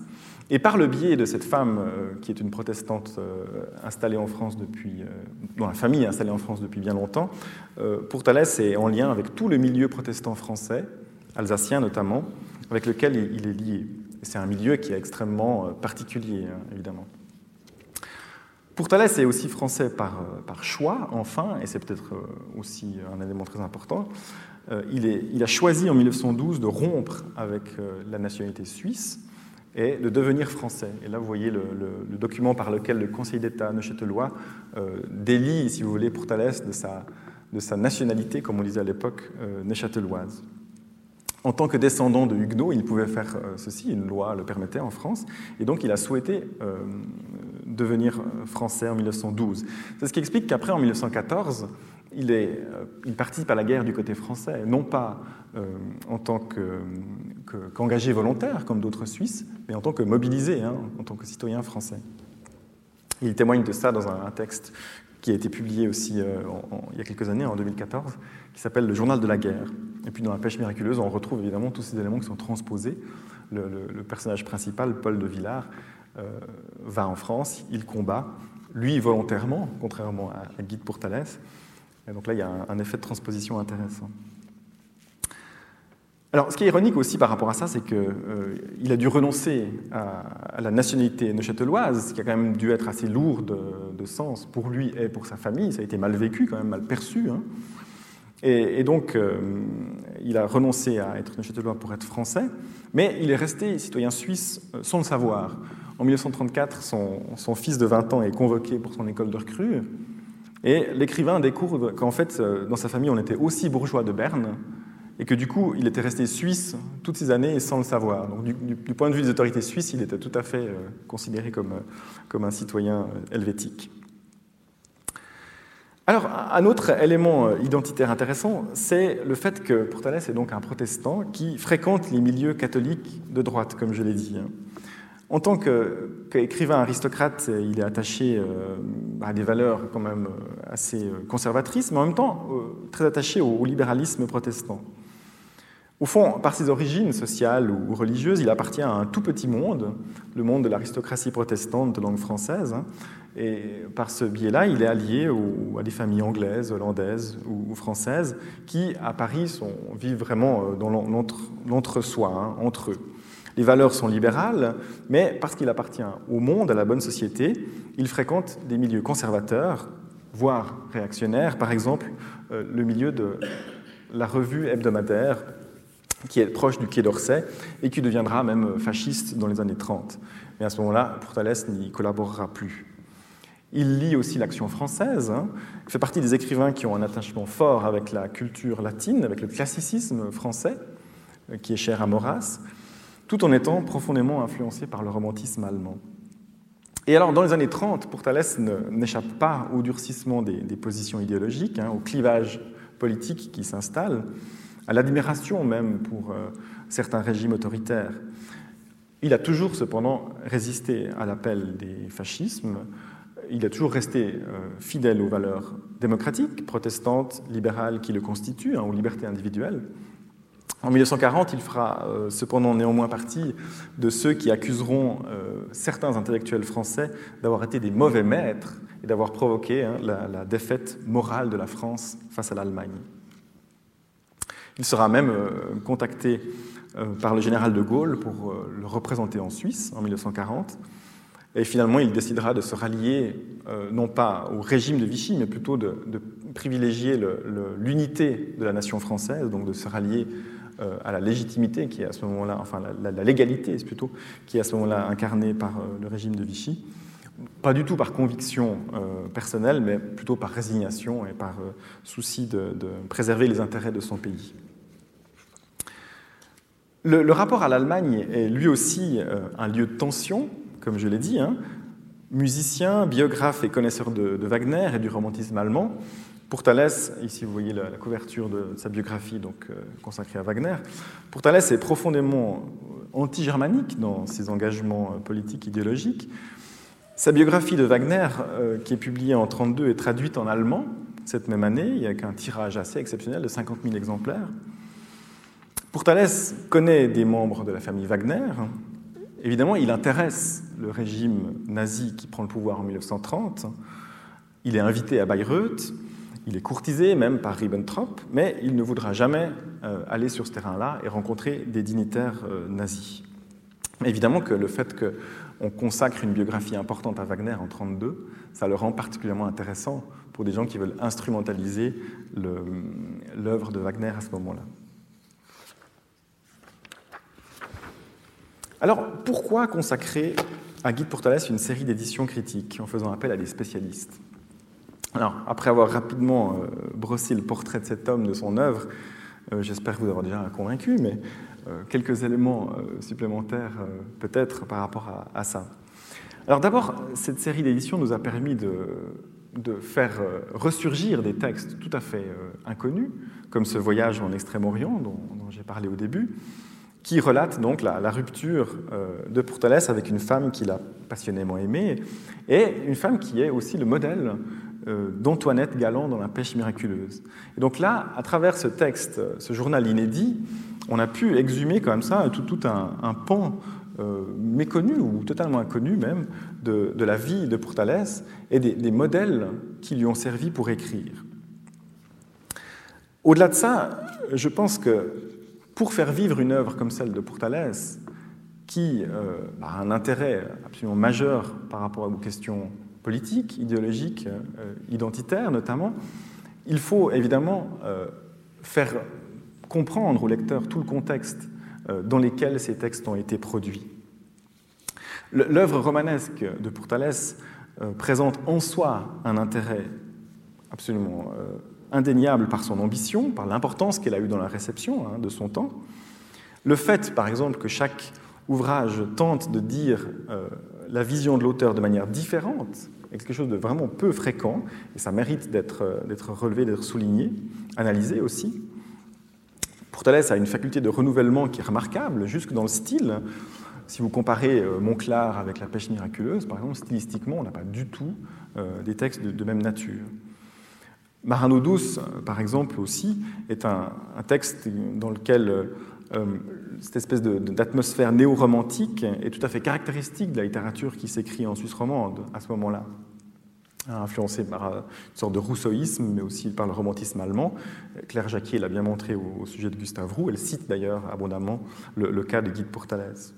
et par le biais de cette femme euh, qui est une protestante euh, installée en France depuis, dont la famille est installée en France depuis bien longtemps, Pourtalès est en lien avec tout le milieu protestant français, alsacien notamment, avec lequel il est lié. C'est un milieu qui est extrêmement particulier, hein, évidemment. Pourtalès est aussi français par, euh, par choix, enfin, et c'est peut-être euh, aussi un élément très important. Euh, il, a choisi en 1912 de rompre avec la nationalité suisse et de devenir français. Et là, vous voyez le, document par lequel le Conseil d'État neuchâtelois délie, si vous voulez, Pourtalès de sa, de sa nationalité, comme on disait à l'époque, neuchâteloise. En tant que descendant de Huguenot, il pouvait faire ceci, une loi le permettait en France, et donc il a souhaité devenir euh, français en 1912. C'est ce qui explique qu'après, en 1914, il, est, euh, il, participe à la guerre du côté français, non pas euh, en tant qu'engagé volontaire, comme d'autres Suisses, mais en tant que mobilisé, hein, en tant que citoyen français. Il témoigne de ça dans un, texte qui a été publié aussi il y a quelques années, en 2014, qui s'appelle Le journal de la guerre. Et puis dans La pêche miraculeuse, on retrouve évidemment tous ces éléments qui sont transposés. Le, personnage principal, Paul de Villars, euh, va en France, il combat, lui volontairement, contrairement à, Guide pour Thalès. Et donc là, il y a un, effet de transposition intéressant. Alors, ce qui est ironique aussi par rapport à ça, c'est qu'il euh, a dû renoncer à, la nationalité neuchâteloise, qui a quand même dû être assez lourd de, sens pour lui et pour sa famille. Ça a été mal vécu, quand même mal perçu. Hein. Et, donc, euh, il a renoncé à être neuchâtelois pour être français, mais il est resté citoyen suisse sans le savoir. En 1934, son, fils de 20 ans est convoqué pour son école de recrue. Et l'écrivain découvre qu'en fait, euh, dans sa famille, on était aussi bourgeois de Berne, et que du coup, il était resté suisse toutes ces années sans le savoir. Donc, du, point de vue des autorités suisses, il était tout à fait euh, considéré comme, euh, comme un citoyen helvétique. Alors, un autre élément identitaire intéressant, c'est le fait que Portales est donc un protestant qui fréquente les milieux catholiques de droite, comme je l'ai dit. Hein. En tant qu'écrivain aristocrate, il est attaché euh, à des valeurs quand même euh, assez euh, conservatrices, mais en même temps très attaché au, libéralisme protestant. Au fond, par ses origines sociales ou religieuses, il appartient à un tout petit monde, le monde de l'aristocratie protestante de langue française, hein, et par ce biais-là, il est allié à des familles anglaises, hollandaises ou, françaises qui, à Paris, vivent vraiment dans l'entre-soi, hein, entre eux. Les valeurs sont libérales, mais parce qu'il appartient au monde, à la bonne société, il fréquente des milieux conservateurs, voire réactionnaires, par exemple euh, le milieu de la revue hebdomadaire qui est proche du Quai d'Orsay et qui deviendra même fasciste dans les années 30. Mais à ce moment-là, Pourtalès n'y collaborera plus. Il lit aussi l'action française. Hein. Fait partie des écrivains qui ont un attachement fort avec la culture latine, avec le classicisme français, euh, qui est cher à Maurras tout en étant profondément influencé par le romantisme allemand. Et alors, dans les années 30, Pourtalès n'échappe pas au durcissement des, positions idéologiques, hein, au clivage politique qui s'installe, à l'admiration même pour euh, certains régimes autoritaires. Il a toujours cependant résisté à l'appel des fascismes, il a toujours resté euh, fidèle aux valeurs démocratiques, protestantes, libérales qui le constituent, hein, aux libertés individuelles. En 1940, il fera euh, cependant néanmoins partie de ceux qui accuseront certains intellectuels français d'avoir été des mauvais maîtres et d'avoir provoqué hein, la, défaite morale de la France face à l'Allemagne. Il sera même euh, contacté par le général de Gaulle pour le représenter en Suisse en 1940. Et finalement, il décidera de se rallier, non pas au régime de Vichy, mais plutôt de, privilégier l'unité de la nation française, donc de se rallier euh, à la légitimité qui est à ce moment-là, enfin la, légalité plutôt, qui est à ce moment-là incarnée par euh, le régime de Vichy. Pas du tout par conviction euh, personnelle, mais plutôt par résignation et par souci de, préserver les intérêts de son pays. Le, rapport à l'Allemagne est lui aussi un lieu de tension, comme je l'ai dit. Hein. Musicien, biographe et connaisseur de, Wagner et du romantisme allemand, pour Thalès, ici vous voyez la, couverture de, sa biographie donc, euh, consacrée à Wagner, pour Thalès est profondément anti-germanique dans ses engagements euh, politiques idéologiques. Sa biographie de Wagner, euh, qui est publiée en 1932, est traduite en allemand cette même année, il y a qu'un tirage assez exceptionnel de 50 000 exemplaires. Pour Thalès connaît des membres de la famille Wagner. Évidemment, il intéresse le régime nazi qui prend le pouvoir en 1930. Il est invité à Bayreuth. Il est courtisé même par Ribbentrop, mais il ne voudra jamais euh, aller sur ce terrain-là et rencontrer des dignitaires euh, nazis. Évidemment que le fait qu'on consacre une biographie importante à Wagner en 1932, ça le rend particulièrement intéressant pour des gens qui veulent instrumentaliser l'œuvre de Wagner à ce moment-là. Alors, pourquoi consacrer à Guy Portales une série d'éditions critiques en faisant appel à des spécialistes? Alors, après avoir rapidement euh, brossé le portrait de cet homme, de son œuvre, euh, j'espère vous avoir déjà convaincu, mais euh, quelques éléments supplémentaires peut-être par rapport à, ça. Alors d'abord, cette série d'éditions nous a permis de, faire ressurgir des textes tout à fait inconnus, comme ce voyage en Extrême-Orient dont, j'ai parlé au début, qui relate donc la, rupture de Pourtalès avec une femme qu'il a passionnément aimée, et une femme qui est aussi le modèle euh, d'Antoinette Galland dans La pêche miraculeuse. Et donc là, à travers ce texte, ce journal inédit, on a pu exhumer comme ça tout, un, pan euh, méconnu ou totalement inconnu même de, la vie de Pourtalès et des, modèles qui lui ont servi pour écrire. Au-delà de ça, je pense que pour faire vivre une œuvre comme celle de Pourtalès, qui euh, a un intérêt absolument majeur par rapport à vos questions politique, idéologique, euh, identitaire notamment, il faut évidemment euh, faire comprendre au lecteur tout le contexte dans lequel ces textes ont été produits. L'œuvre romanesque de Pourtalès présente en soi un intérêt absolument indéniable par son ambition, par l'importance qu'elle a eue dans la réception hein, de son temps. Le fait, par exemple, que chaque ouvrage tente de dire la vision de l'auteur de manière différente quelque chose de vraiment peu fréquent, et ça mérite d'être euh, relevé, d'être souligné, analysé aussi. Pourtalès a une faculté de renouvellement qui est remarquable, jusque dans le style. si vous comparez Montclar avec La pêche miraculeuse, par exemple, stylistiquement, on n'a pas du tout des textes de, même nature. Marano douce, par exemple, aussi, est un, texte dans lequel cette espèce d'atmosphère néo-romantique est tout à fait caractéristique de la littérature qui s'écrit en Suisse romande à ce moment-là influencé par euh, une sorte de rousseauisme, mais aussi par le romantisme allemand. Claire Jacquier l'a bien montré au, sujet de Gustave Roux. Elle cite d'ailleurs abondamment le, cas de Guy Pourtalès.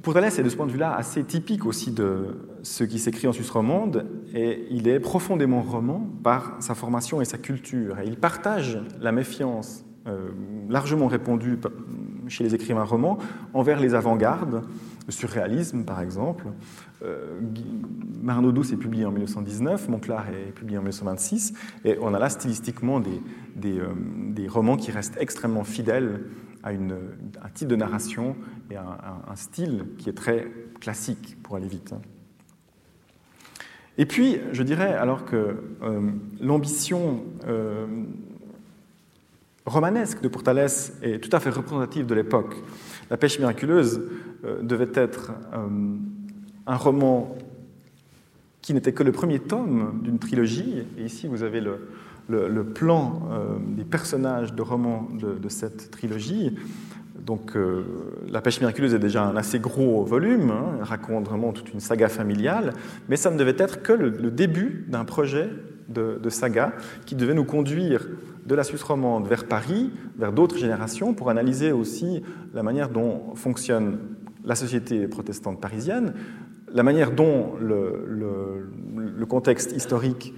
Pourtalès est de ce point de vue-là assez typique aussi de ce qui s'écrit en Suisse romande, et il est profondément roman par sa formation et sa culture. Et il partage la méfiance euh, largement répandue chez les écrivains romans envers les avant-gardes, le surréalisme par exemple, euh, Marno Douce est publié en 1919, Montclar est publié en 1926, et on a là stylistiquement des, euh, romans qui restent extrêmement fidèles à un type de narration et à un, style qui est très classique, pour aller vite. Et puis, je dirais, alors que euh, l'ambition romanesque de Portales est tout à fait représentative de l'époque, la pêche miraculeuse devait être un roman qui n'était que le premier tome d'une trilogie. Et ici, vous avez le, plan euh, des personnages de romans de, cette trilogie. Donc, euh, La pêche miraculeuse est déjà un assez gros volume, hein, raconte vraiment toute une saga familiale, mais ça ne devait être que le, début d'un projet de, saga qui devait nous conduire de la Suisse romande vers Paris, vers d'autres générations, pour analyser aussi la manière dont fonctionne la société protestante parisienne, la manière dont le, contexte historique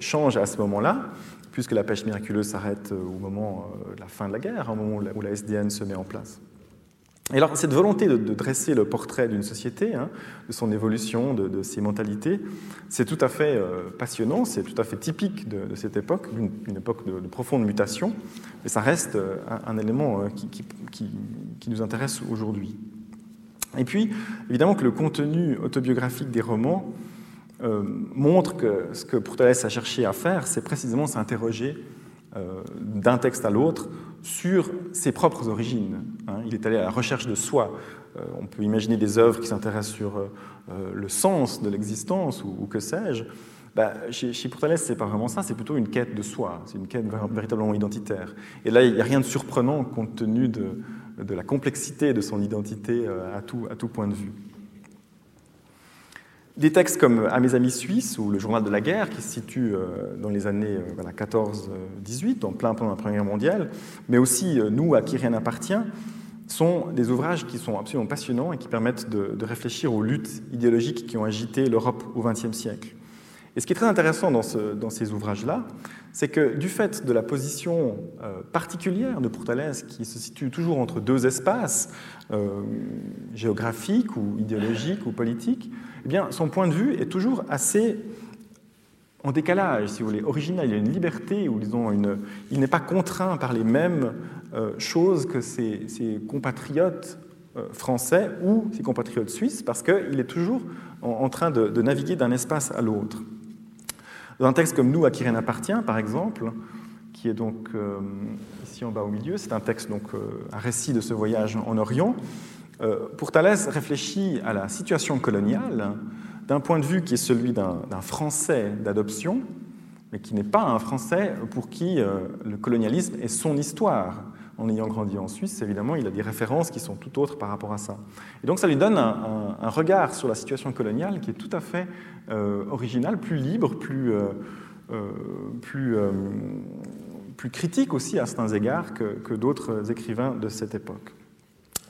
change à ce moment-là, puisque la pêche miraculeuse s'arrête euh, au moment euh, de la fin de la guerre, au moment où la SDN se met en place. Et alors, cette volonté de, dresser le portrait d'une société, hein, de son évolution, de, ses mentalités, c'est tout à fait passionnant, c'est tout à fait typique de, cette époque, une, époque de, profonde mutation, mais ça reste un, élément qui, nous intéresse aujourd'hui. Et puis, évidemment que le contenu autobiographique des romans euh, montre que ce que Pourtalès a cherché à faire, c'est précisément s'interroger euh, d'un texte à l'autre sur ses propres origines. Hein. Il est allé à la recherche de soi. Euh, on peut imaginer des œuvres qui s'intéressent sur le sens de l'existence ou, que sais-je. Bah, chez, chez Pourtalès, c'est pas vraiment ça, c'est plutôt une quête de soi, c'est une quête véritablement identitaire. Et là, il n'y a rien de surprenant compte tenu de, la complexité de son identité à à tout point de vue. Des textes comme À mes amis suisses ou Le journal de la guerre, qui se situe euh, dans les années 14-18, euh, en plein pendant la Première Guerre mondiale, mais aussi Nous, à qui rien n'appartient, sont des ouvrages qui sont absolument passionnants et qui permettent de, de réfléchir aux luttes idéologiques qui ont agité l'Europe au XXe siècle. Et ce qui est très intéressant dans, ces ouvrages-là, c'est que du fait de la position euh, particulière de Pourtalès, qui se situe toujours entre deux espaces, euh, géographiques ou idéologiques ou politiques, eh bien, son point de vue est toujours assez en décalage, si vous voulez, original. Il a une liberté, ou disons, une, il n'est pas contraint par les mêmes euh, choses que ses, compatriotes français ou ses compatriotes suisses, parce qu'il est toujours en, train de naviguer d'un espace à l'autre. Dans un texte comme Nous, à qui rien n'appartient, par exemple, qui est donc euh, ici en bas au milieu, c'est un texte, donc, euh, un récit de ce voyage en Orient, euh, pour Thalès réfléchit à la situation coloniale d'un point de vue qui est celui d'un Français d'adoption, mais qui n'est pas un Français pour qui le colonialisme est son histoire en ayant grandi en Suisse, évidemment, il a des références qui sont tout autres par rapport à ça. Et donc ça lui donne un, regard sur la situation coloniale qui est tout à fait euh, original, plus libre, plus, euh, euh, plus, critique aussi à certains égards que, d'autres écrivains de cette époque.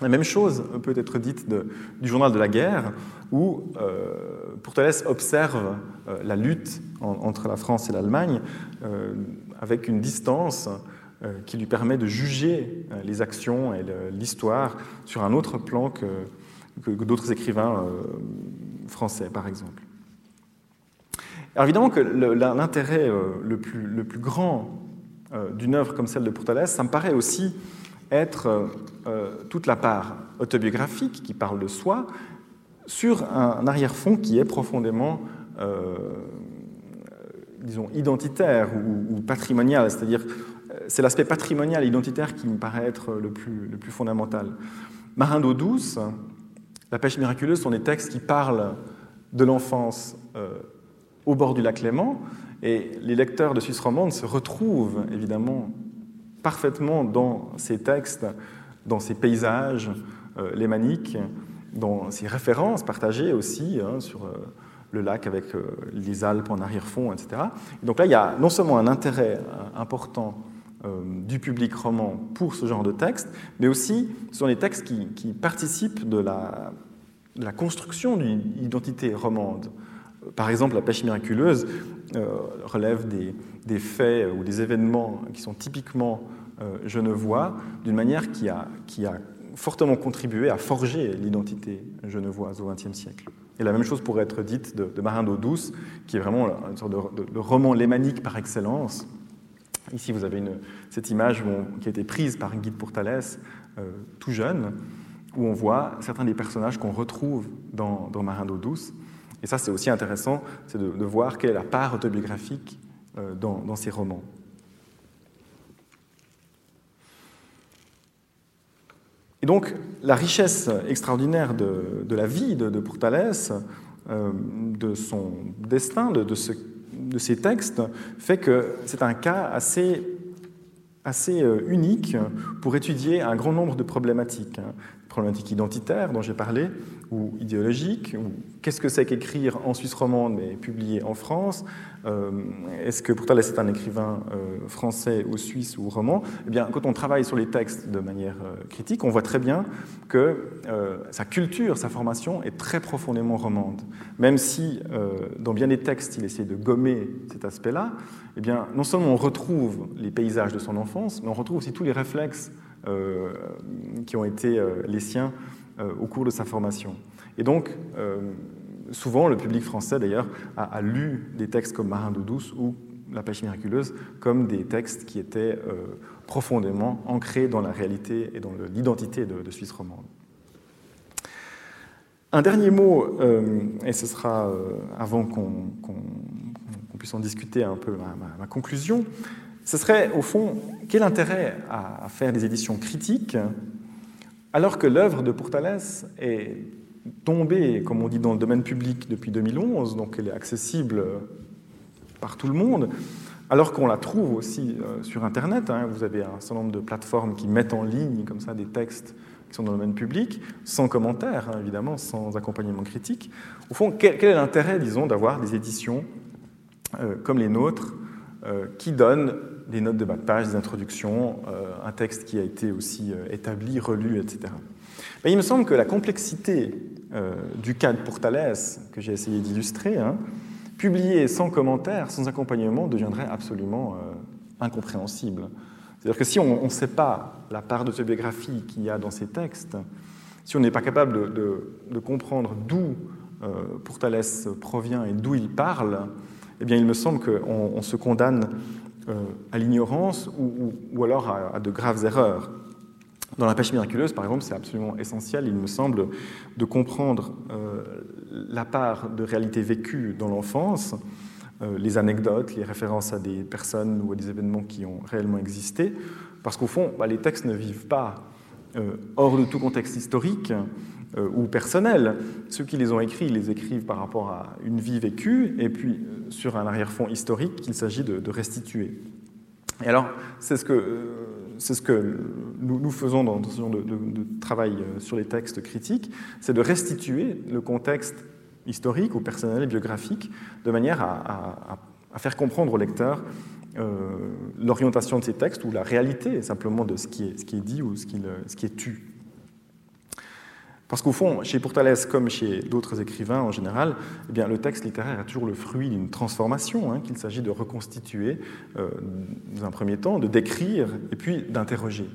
La même chose peut être dite du journal de la guerre, où euh, Pourtalès observe la lutte entre la France et l'Allemagne avec une distance qui lui permet de juger euh, les actions et l'histoire sur un autre plan que, d'autres écrivains euh, français, par exemple. Alors évidemment que l'intérêt le plus, le plus, grand d'une œuvre comme celle de Pourtalès, ça me paraît aussi être toute la part autobiographique qui parle de soi sur un, arrière-fond qui est profondément, disons, identitaire ou, ou patrimonial, c'est-à-dire c'est l'aspect patrimonial et identitaire qui me paraît être le plus, fondamental. Marin d'eau douce, La pêche miraculeuse sont des textes qui parlent de l'enfance euh, au bord du lac Léman, et les lecteurs de Suisse romande se retrouvent évidemment parfaitement dans ces textes, dans ces paysages euh, lémaniques, dans ces références partagées aussi hein, sur euh, le lac avec les Alpes en arrière-fond, etc. donc là, il y a non seulement un intérêt important du public roman pour ce genre de texte, mais aussi ce sont des textes qui, participent de la, construction d'une identité romande. Par exemple, la pêche miraculeuse relève des, faits ou des événements qui sont typiquement genevois d'une manière qui a, qui a fortement contribué à forger l'identité genevoise au XXe siècle. Et la même chose pourrait être dite de, Marin d'eau douce, qui est vraiment une sorte de, roman lémanique par excellence. Ici, vous avez cette image qui a été prise par Guy de Pourtalès, euh, tout jeune, où on voit certains des personnages qu'on retrouve dans, Marin d'eau douce. Et ça, c'est aussi intéressant, c'est de, voir quelle est la part autobiographique euh, dans ces romans. Et donc, la richesse extraordinaire de, la vie de, de euh, de son destin, de, de, ses textes, fait que c'est un cas assez, euh, unique pour étudier un grand nombre de problématiques. Problématiques identitaires dont j'ai parlé, ou idéologiques, ou qu'est-ce que c'est qu'écrire en Suisse romande mais publié en France, euh, est-ce que pourtant c'est un écrivain euh, français ou suisse ou roman Eh bien, quand on travaille sur les textes de manière euh, critique, on voit très bien que sa culture, sa formation est très profondément romande. Même si, dans bien des textes, il essaie de gommer cet aspect-là, eh bien, non seulement on retrouve les paysages de son enfance, mais on retrouve aussi tous les réflexes qui ont été les siens au cours de sa formation. Et donc, souvent, le public français, d'ailleurs, a, lu des textes comme Marin d'eau douce ou La pêche miraculeuse comme des textes qui étaient euh, profondément ancrés dans la réalité et dans l'identité de, Suisse romande. Un dernier mot, euh, et ce sera euh, avant qu'on puisse en discuter un peu ma, conclusion, ce serait au fond quel intérêt à, faire des éditions critiques alors que l'œuvre de Pourtalès est tombée, comme on dit, dans le domaine public depuis 2011, donc elle est accessible par tout le monde, alors qu'on la trouve aussi euh, sur Internet. Hein. vous avez un certain nombre de plateformes qui mettent en ligne comme ça des textes qui sont dans le domaine public, sans commentaires, hein, évidemment, sans accompagnement critique. Au fond, quel, est l'intérêt, disons, d'avoir des éditions euh, comme les nôtres euh, qui donnent des notes de bas de page, des introductions, un texte qui a été aussi établi, relu, etc. Ben, il me semble que la complexité euh, du cadre pour Thalès, que j'ai essayé d'illustrer, hein, publié sans commentaire, sans accompagnement, deviendrait absolument euh, incompréhensible. C'est-à-dire que si on ne sait pas la part d'autobiographie qu'il y a dans ces textes, si on n'est pas capable de, comprendre d'où euh, pour Thalès provient et d'où il parle, eh bien, il me semble qu'on se condamne à l'ignorance ou, alors à, de graves erreurs. Dans la pêche miraculeuse, par exemple, c'est absolument essentiel, il me semble, de comprendre euh, la part de réalité vécue dans l'enfance, euh, les anecdotes, les références à des personnes ou à des événements qui ont réellement existé, parce qu'au fond, bah, les textes ne vivent pas euh, hors de tout contexte historique ou personnel. Ceux qui les ont écrits, ils les écrivent par rapport à une vie vécue, et puis sur un arrière-fond historique qu'il s'agit de, restituer. Et alors, c'est ce que c'est ce que nous, faisons dans ce genre de, travail euh, sur les textes critiques, c'est de restituer le contexte historique ou personnel et biographique de manière à, faire comprendre au lecteur euh, l'orientation de ces textes ou la réalité simplement de ce qui est, ce qui est dit ou ce qui, ce qui est tu. Parce qu'au fond, chez Pourtalès, comme chez d'autres écrivains en général, eh bien, le texte littéraire est toujours le fruit d'une transformation hein, qu'il s'agit de reconstituer euh, dans un premier temps, de décrire et puis d'interroger.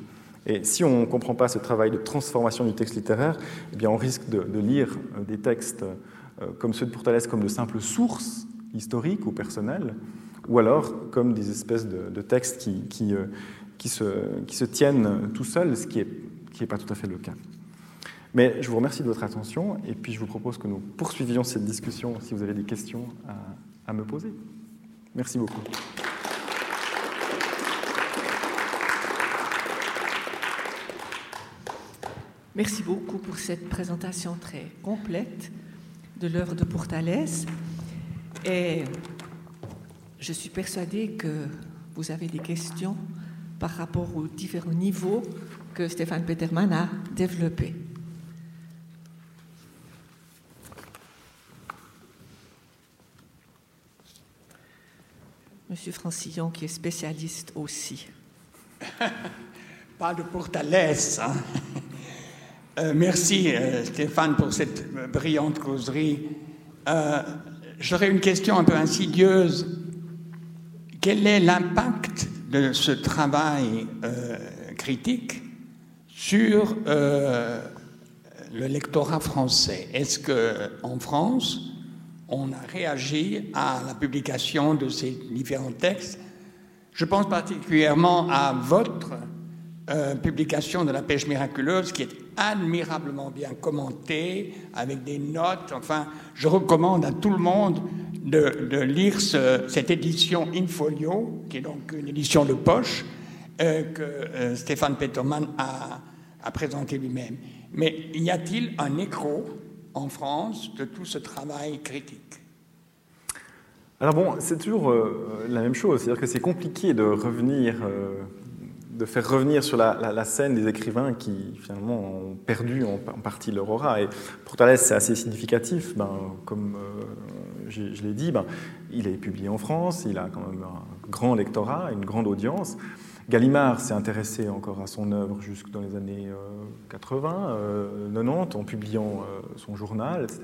Et si on ne comprend pas ce travail de transformation du texte littéraire, eh bien, on risque de, lire euh, des textes euh, comme ceux de Pourtalès comme de simples sources historiques ou personnelles, ou alors comme des espèces de, textes qui, qui, se, tiennent tout seuls, ce qui n'est pas tout à fait le cas. Mais je vous remercie de votre attention et puis je vous propose que nous poursuivions cette discussion si vous avez des questions à, me poser. Merci beaucoup. Merci beaucoup pour cette présentation très complète de l'œuvre de Portales. Et je suis persuadée que vous avez des questions par rapport aux différents niveaux que Stéphane Peterman a développés. Monsieur Francillon, qui est spécialiste aussi. (laughs) Pas de Portales. Hein. Euh, merci euh, Stéphane pour cette brillante causerie. Euh, j'aurais une question un peu insidieuse. Quel est l'impact de ce travail critique sur le lectorat français? Est-ce qu'en France, on a réagi à la publication de ces différents textes Je pense particulièrement à votre euh, publication de La pêche miraculeuse qui est admirablement bien commentée, avec des notes. Enfin, je recommande à tout le monde de, lire cette édition in folio, qui est donc une édition de poche, euh, que euh, Stéphane Peterman a, a présenté lui-même. Mais y a-t-il un écho en France de tout ce travail critique Alors bon, c'est toujours la même chose, c'est-à-dire que c'est compliqué de revenir de faire revenir sur la, scène des écrivains qui finalement ont perdu en, partie leur aura. Et pour Thalès, c'est assez significatif. Ben, comme euh, je, l'ai dit, ben, il est publié en France, il a quand même un grand lectorat, une grande audience. Gallimard s'est intéressé encore à son œuvre jusque dans les années 80, euh, 90, euh, en publiant son journal, etc.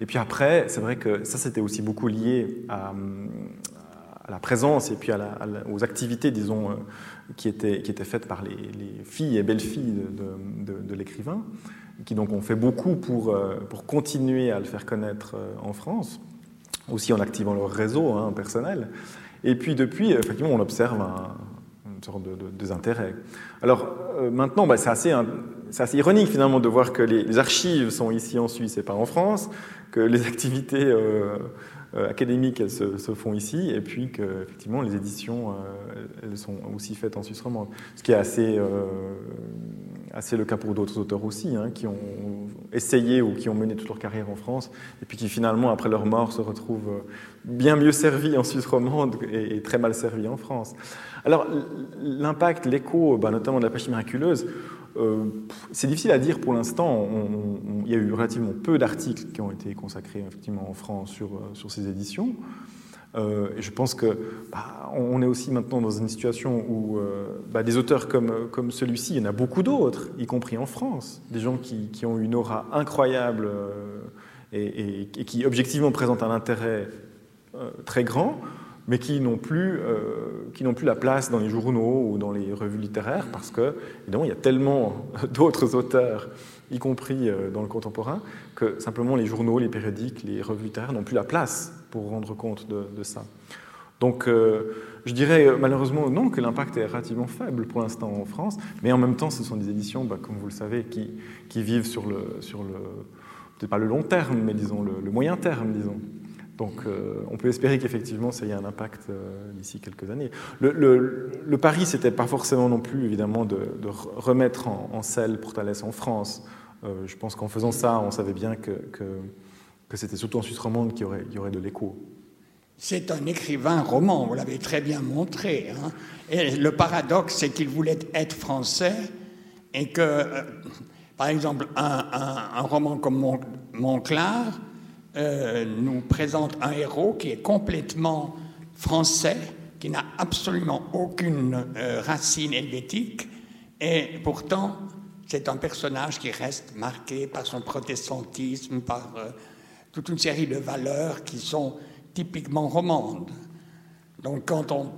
Et puis après, c'est vrai que ça, c'était aussi beaucoup lié à, la présence et puis aux activités, disons, qui étaient, qui faites par les, filles et belles-filles de, l'écrivain, qui donc ont fait beaucoup pour, euh, pour continuer à le faire connaître euh, en France, aussi en activant leur réseau hein, personnel. Et puis depuis, effectivement, on observe une sorte de, désintérêt. Alors euh, maintenant, bah, c'est assez, ironique finalement de voir que les, archives sont ici en Suisse et pas en France, que les (laughs) activités euh, académiques, elles se, font ici, et puis que effectivement les éditions, euh, elles sont aussi faites en Suisse romande. Ce qui est assez, euh, assez le cas pour d'autres auteurs aussi, hein, qui ont essayé ou qui ont mené toute leur carrière en France, et puis qui finalement, après leur mort, se retrouvent bien mieux servis en Suisse romande et, très mal servis en France. Alors l'impact, l'écho, bah, notamment de la pêche miraculeuse, euh, c'est difficile à dire pour l'instant. Il y a eu relativement peu d'articles qui ont été consacrés effectivement en France sur, euh, sur ces éditions. Euh, je pense que bah, on est aussi maintenant dans une situation où bah, des auteurs comme, celui-ci, il y en a beaucoup d'autres, y compris en France, des gens qui, ont une aura incroyable et, et, qui objectivement présentent un intérêt très grand mais qui n'ont plus, euh, qui plus la place dans les journaux ou dans les revues littéraires parce que, évidemment, il y a tellement (laughs) d'autres auteurs, y compris euh, dans le contemporain, que simplement les journaux, les périodiques, les revues littéraires n'ont plus la place pour rendre compte de, ça. Donc, euh, je dirais malheureusement non, que l'impact est relativement faible pour l'instant en France, mais en même temps, ce sont des éditions, bah, comme vous le savez, qui, qui vivent sur le, sur le peut-être pas le long terme, mais disons le moyen terme, disons. Donc euh, on peut espérer qu'effectivement ça ait un impact euh, d'ici quelques années. Le, le, le pari, pas forcément non plus évidemment de, remettre en, en, selle Portales en France. Euh, je pense qu'en faisant ça, on savait bien que, c'était surtout en Suisse romande qu'il y aurait, y de l'écho. C'est un écrivain roman, vous l'avez très bien montré. Hein. Et le paradoxe, c'est qu'il voulait être français et que, par exemple, un, roman comme Monclar, euh, nous présente un héros qui est complètement français, qui n'a absolument aucune euh, racine helvétique, et pourtant c'est un personnage qui reste marqué par son protestantisme, par euh, toute une série de valeurs qui sont typiquement romandes. Donc quand on,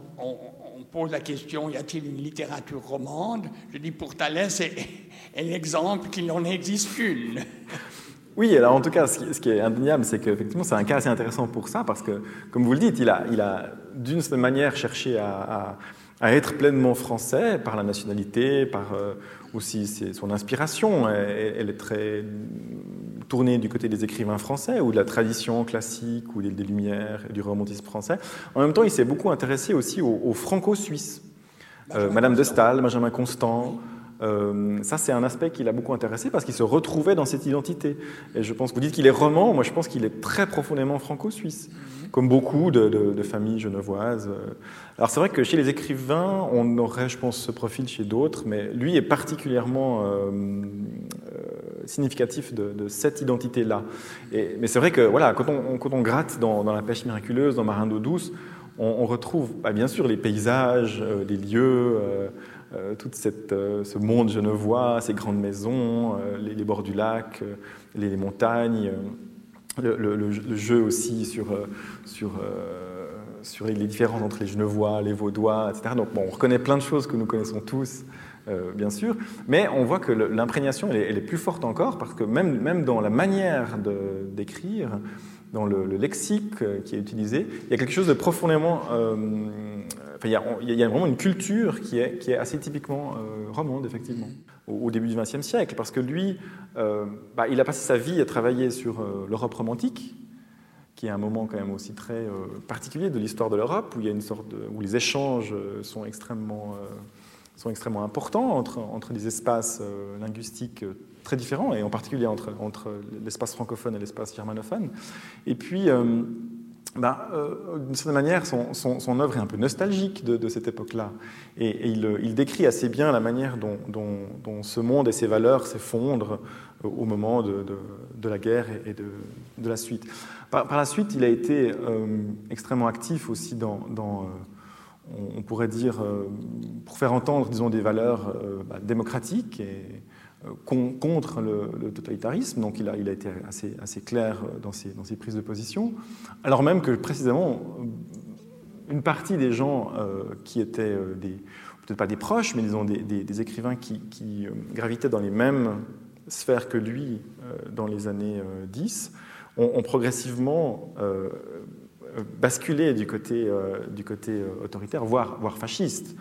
pose la question, y a-t-il une littérature romande Je dis pour Thalès (laughs) est l'exemple qu'il n'en existe qu'une. Oui, alors en tout cas, ce qui, est indéniable, c'est qu'effectivement, c'est un cas assez intéressant pour ça, parce que, comme vous le dites, il a, il a d'une certaine manière cherché à, être pleinement français par la nationalité, par euh, aussi son inspiration. Elle, est très tournée du côté des écrivains français, ou de la tradition classique, ou des, Lumières, du romantisme français. En même temps, il s'est beaucoup intéressé aussi aux, franco-suisses. Euh, Madame de Staël, Benjamin Constant, Euh, ça, c'est un aspect qui l'a beaucoup intéressé parce qu'il se retrouvait dans cette identité. Et je pense que vous dites qu'il est roman, moi je pense qu'il est très profondément franco-suisse, comme beaucoup de, familles genevoises. Alors c'est vrai que chez les écrivains, on aurait, je pense, ce profil chez d'autres, mais lui est particulièrement euh, euh, significatif de, cette identité-là. Mais c'est vrai que voilà, quand on, gratte dans, La pêche miraculeuse, dans Marin d'eau douce, on, retrouve bah, bien sûr les paysages, les lieux. Euh, tout euh, ce monde genevois, ces grandes maisons, euh, les, bords du lac, les, montagnes, le, jeu aussi sur, sur, sur les différences entre les Genevois, les Vaudois, etc. Donc bon, on reconnaît plein de choses que nous connaissons tous. bien sûr, mais on voit que l'imprégnation, elle, est plus forte encore, parce que même, même dans la manière d'écrire, dans le, lexique qui est utilisé, il y a quelque chose de profondément il, y a, vraiment une culture qui est, assez typiquement euh, romande, effectivement, au, début du XXe siècle, parce que lui, euh, bah, il a passé sa vie à travailler sur euh, l'Europe romantique, qui est un moment quand même aussi très particulier de l'histoire de l'Europe, où où les échanges sont extrêmement sont extrêmement importants entre, entre des espaces linguistiques très différents, et en particulier entre, entre l'espace francophone et l'espace germanophone. Et puis, ben, euh, d'une certaine manière, son, œuvre est un peu nostalgique de, cette époque-là. Et, il, décrit assez bien la manière dont, ce monde et ses valeurs s'effondrent euh, au moment de, la guerre et de, la suite. Par, la suite, il a été euh, extrêmement actif aussi dans, on, pourrait dire, pour faire entendre, disons, des valeurs bah, démocratiques et contre le, totalitarisme, donc il a, été assez, clair dans ses, dans ses, prises de position, alors même que précisément une partie des gens euh, qui étaient euh, peut-être pas des proches, mais disons des, des, écrivains qui, euh, gravitaient dans les mêmes sphères que lui dans les années 10, ont, progressivement basculé du côté, autoritaire, voire fasciste.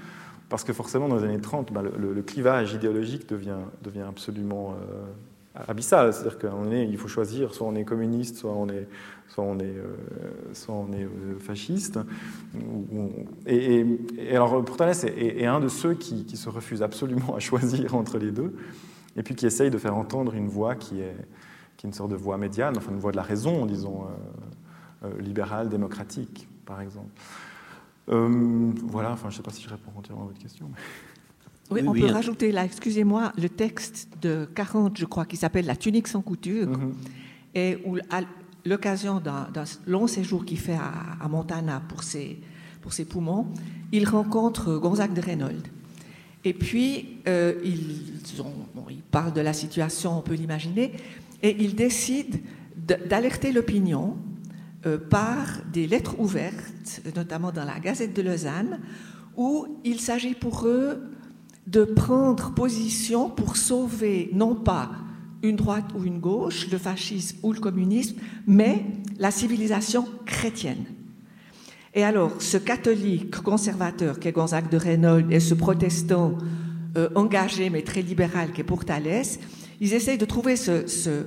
Parce que forcément, dans les années 30, bah, le, clivage idéologique devient, absolument euh, abyssal. C'est-à-dire il faut choisir, soit on est communiste, soit on est, euh, euh, fasciste. Et, alors, Portales est, un de ceux qui, se refusent absolument à choisir entre les deux, et puis qui essaye de faire entendre une voix qui est, qui est une sorte de voix médiane, enfin une voix de la raison, disons, libérale, démocratique, par exemple. Euh, voilà, enfin, je ne sais pas si je réponds entièrement à votre question. Oui, on peut rajouter là, excusez-moi, le texte de 40, je crois, qui s'appelle La tunique sans couture, mhm. et où, à l'occasion d'un long séjour qu'il fait à, Montana pour ses, pour ses poumons, il rencontre Gonzague de Reynolds. Et puis, euh, ils, ont, ils parlent de la situation, on peut l'imaginer, et ils décident d'alerter l'opinion par des lettres ouvertes, notamment dans la Gazette de Lausanne, où il s'agit pour eux de prendre position pour sauver non pas une droite ou une gauche, le fascisme ou le communisme, mais la civilisation chrétienne. Et alors, ce catholique conservateur qu'est Gonzague de Reynolds et ce protestant euh, engagé mais très libéral qu'est Portales, ils essayent de trouver ce,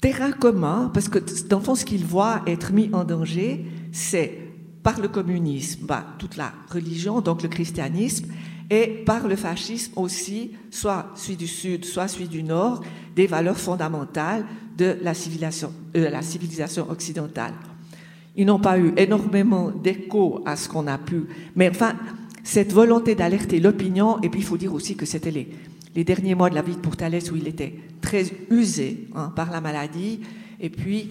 terrain commun, parce que dans le fond, ce qu'ils voient être mis en danger, c'est par le communisme, bah, toute la religion, donc le christianisme, et par le fascisme aussi, soit celui du Sud, soit celui du Nord, des valeurs fondamentales de la civilisation, euh, la civilisation occidentale. Ils n'ont pas eu énormément d'écho à ce qu'on a pu, mais enfin, cette volonté d'alerter l'opinion, et puis il faut dire aussi que c'était les, les derniers mois de la vie de Pourtalès où il était très usé hein, par la maladie. Et puis,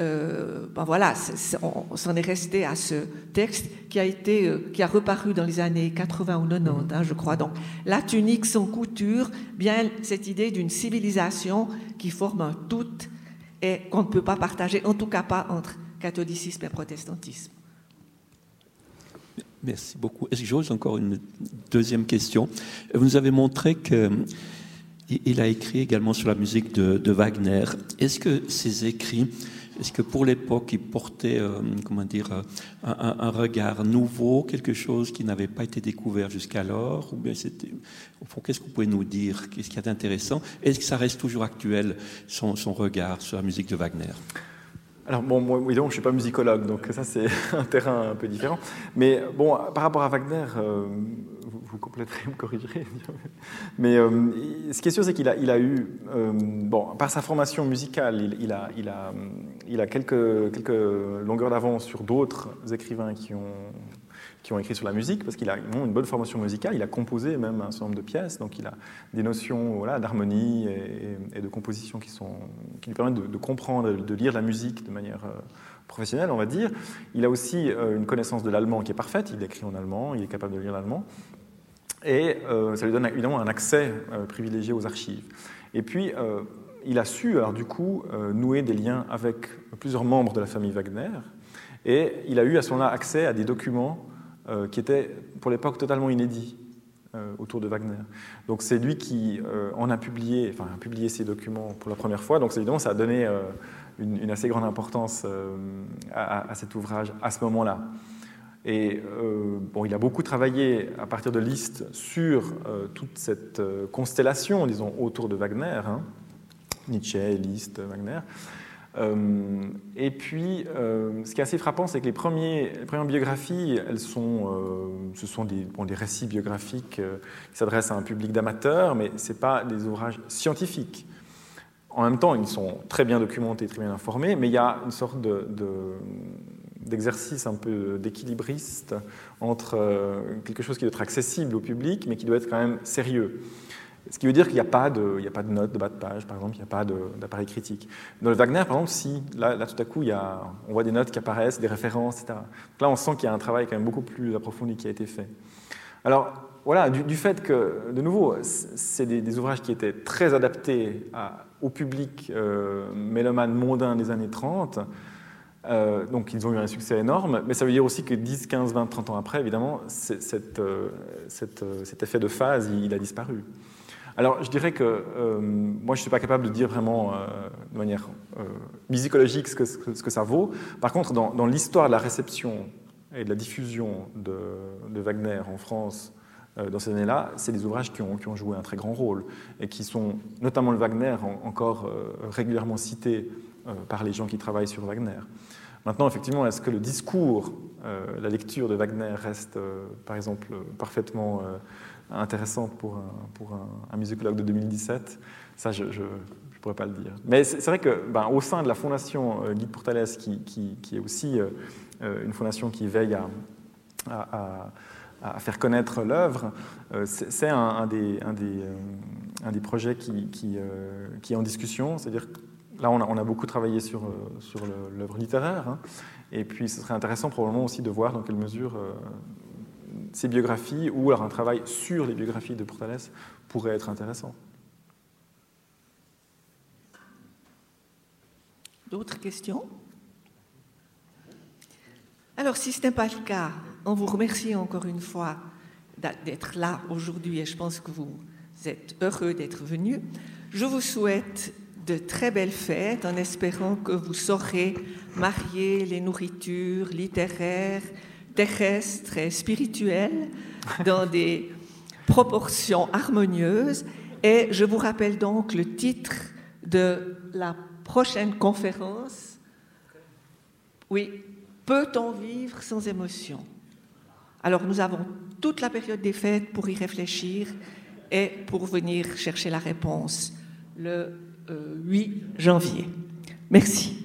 euh, ben voilà, on s'en est resté à ce texte qui a été, euh, qui a reparu dans les années 80 ou 90, hein, je crois. Donc, la tunique sans couture, bien cette idée d'une civilisation qui forme un tout et qu'on ne peut pas partager, en tout cas pas entre catholicisme et protestantisme. Merci beaucoup. Est-ce que j'ose encore une deuxième question? Vous nous avez montré qu'il a écrit également sur la musique de, Wagner. Est-ce que ces écrits, est-ce que pour l'époque, ils portaient, euh, comment dire, un, regard nouveau, quelque chose qui n'avait pas été découvert jusqu'alors? Ou bien c'était, qu'est-ce que vous pouvez nous dire? Qu'est-ce qu'il y a d'intéressant? Est-ce que ça reste toujours actuel, son regard sur la musique de Wagner? Alors, bon, moi, évidemment, je ne suis pas musicologue, donc ça, c'est (laughs) un terrain un peu différent. Mais bon, par rapport à Wagner, euh, vous compléterez, vous me corrigerez. (laughs) Mais euh, ce qui est sûr, c'est qu'il a, eu, euh, bon, par sa formation musicale, il, il, a, il, a, il a quelques, quelques longueurs d'avance sur d'autres écrivains qui ont, qui ont écrit sur la musique, parce qu'il a une bonne formation musicale, il a composé même un certain nombre de pièces, donc il a des notions d'harmonie et, de composition qui, lui permettent de, comprendre, de lire la musique de manière professionnel, on va dire. Il a aussi euh, une connaissance de l'allemand qui est parfaite, il écrit en allemand, il est capable de lire l'allemand, et euh, ça lui donne évidemment un accès euh, privilégié aux archives. Et puis, il a su, alors du coup, nouer des liens avec plusieurs membres de la famille Wagner, et il a eu à ce moment-là accès à des documents qui étaient pour l'époque totalement inédits autour de Wagner. Donc c'est lui qui en a publié, enfin a publié ces documents pour la première fois. Donc évidemment ça a donné une, assez grande importance euh, à, cet ouvrage à ce moment-là. Et euh, bon, il a beaucoup travaillé à partir de Liszt sur euh, toute cette euh, constellation, disons, autour de Wagner, hein, Nietzsche, Liszt, Wagner. Euh, et puis, euh, ce qui est assez frappant, c'est que les, premières biographies, elles sont, ce sont des, bon, des, récits biographiques qui s'adressent à un public d'amateurs, mais ce pas des ouvrages scientifiques. En même temps, ils sont très bien documentés, très bien informés, mais il y a une sorte de, de d'exercice un peu d'équilibriste entre euh, quelque chose qui doit être accessible au public, mais qui doit être quand même sérieux. Ce qui veut dire qu'il n'y a, pas de, de notes de bas de page, par exemple, il n'y a pas d'appareil critique. Dans le Wagner, par exemple, si, là, tout à coup, on voit des notes qui apparaissent, des références, etc. Donc là, on sent qu'il y a un travail quand même beaucoup plus approfondi qui a été fait. Alors, voilà, du, fait que, de nouveau, c'est des, ouvrages qui étaient très adaptés au public euh, mélomane mondain des années 30. Euh, donc ils ont eu un succès énorme, mais ça veut dire aussi que 10, 15, 20, 30 ans après, évidemment, euh, cet effet de phase, il, a disparu. Alors je dirais que euh, moi je ne suis pas capable de dire vraiment euh, de manière musicologique ce que, ça vaut. Par contre, dans, l'histoire de la réception et de la diffusion de, Wagner en France euh, dans ces années-là, c'est des ouvrages qui ont, joué un très grand rôle et qui sont, notamment le Wagner, en, encore euh, régulièrement cités euh, par les gens qui travaillent sur Wagner. Maintenant, effectivement, est-ce que le discours, euh, la lecture de Wagner reste, euh, par exemple, parfaitement euh, intéressante pour un, pour un, musicologue de 2017 Ça, je ne pourrais pas le dire. Mais c'est vrai que, ben, au sein de la fondation Guide pour Thalès, qui, est aussi une fondation qui veille à, faire connaître l'œuvre, euh, c'est un, des, euh, projets qui, euh, est en discussion. C'est-à-dire là, on a, beaucoup travaillé sur, sur l'œuvre littéraire, hein, et puis ce serait intéressant probablement aussi de voir dans quelle mesure ces biographies ou alors un travail sur les biographies de Portales pourrait être intéressant. D'autres questions? Alors, si ce n'est pas le cas, on vous remercie encore une fois d'être là aujourd'hui et je pense que vous êtes heureux d'être venu. Je vous souhaite de très belles fêtes en espérant que vous saurez marier les nourritures littéraires, terrestres et spirituelles dans des proportions harmonieuses. Et je vous rappelle donc le titre de la prochaine conférence. Oui, peut-on vivre sans émotion? Alors nous avons toute la période des fêtes pour y réfléchir et pour venir chercher la réponse le euh, 8 janvier. Merci.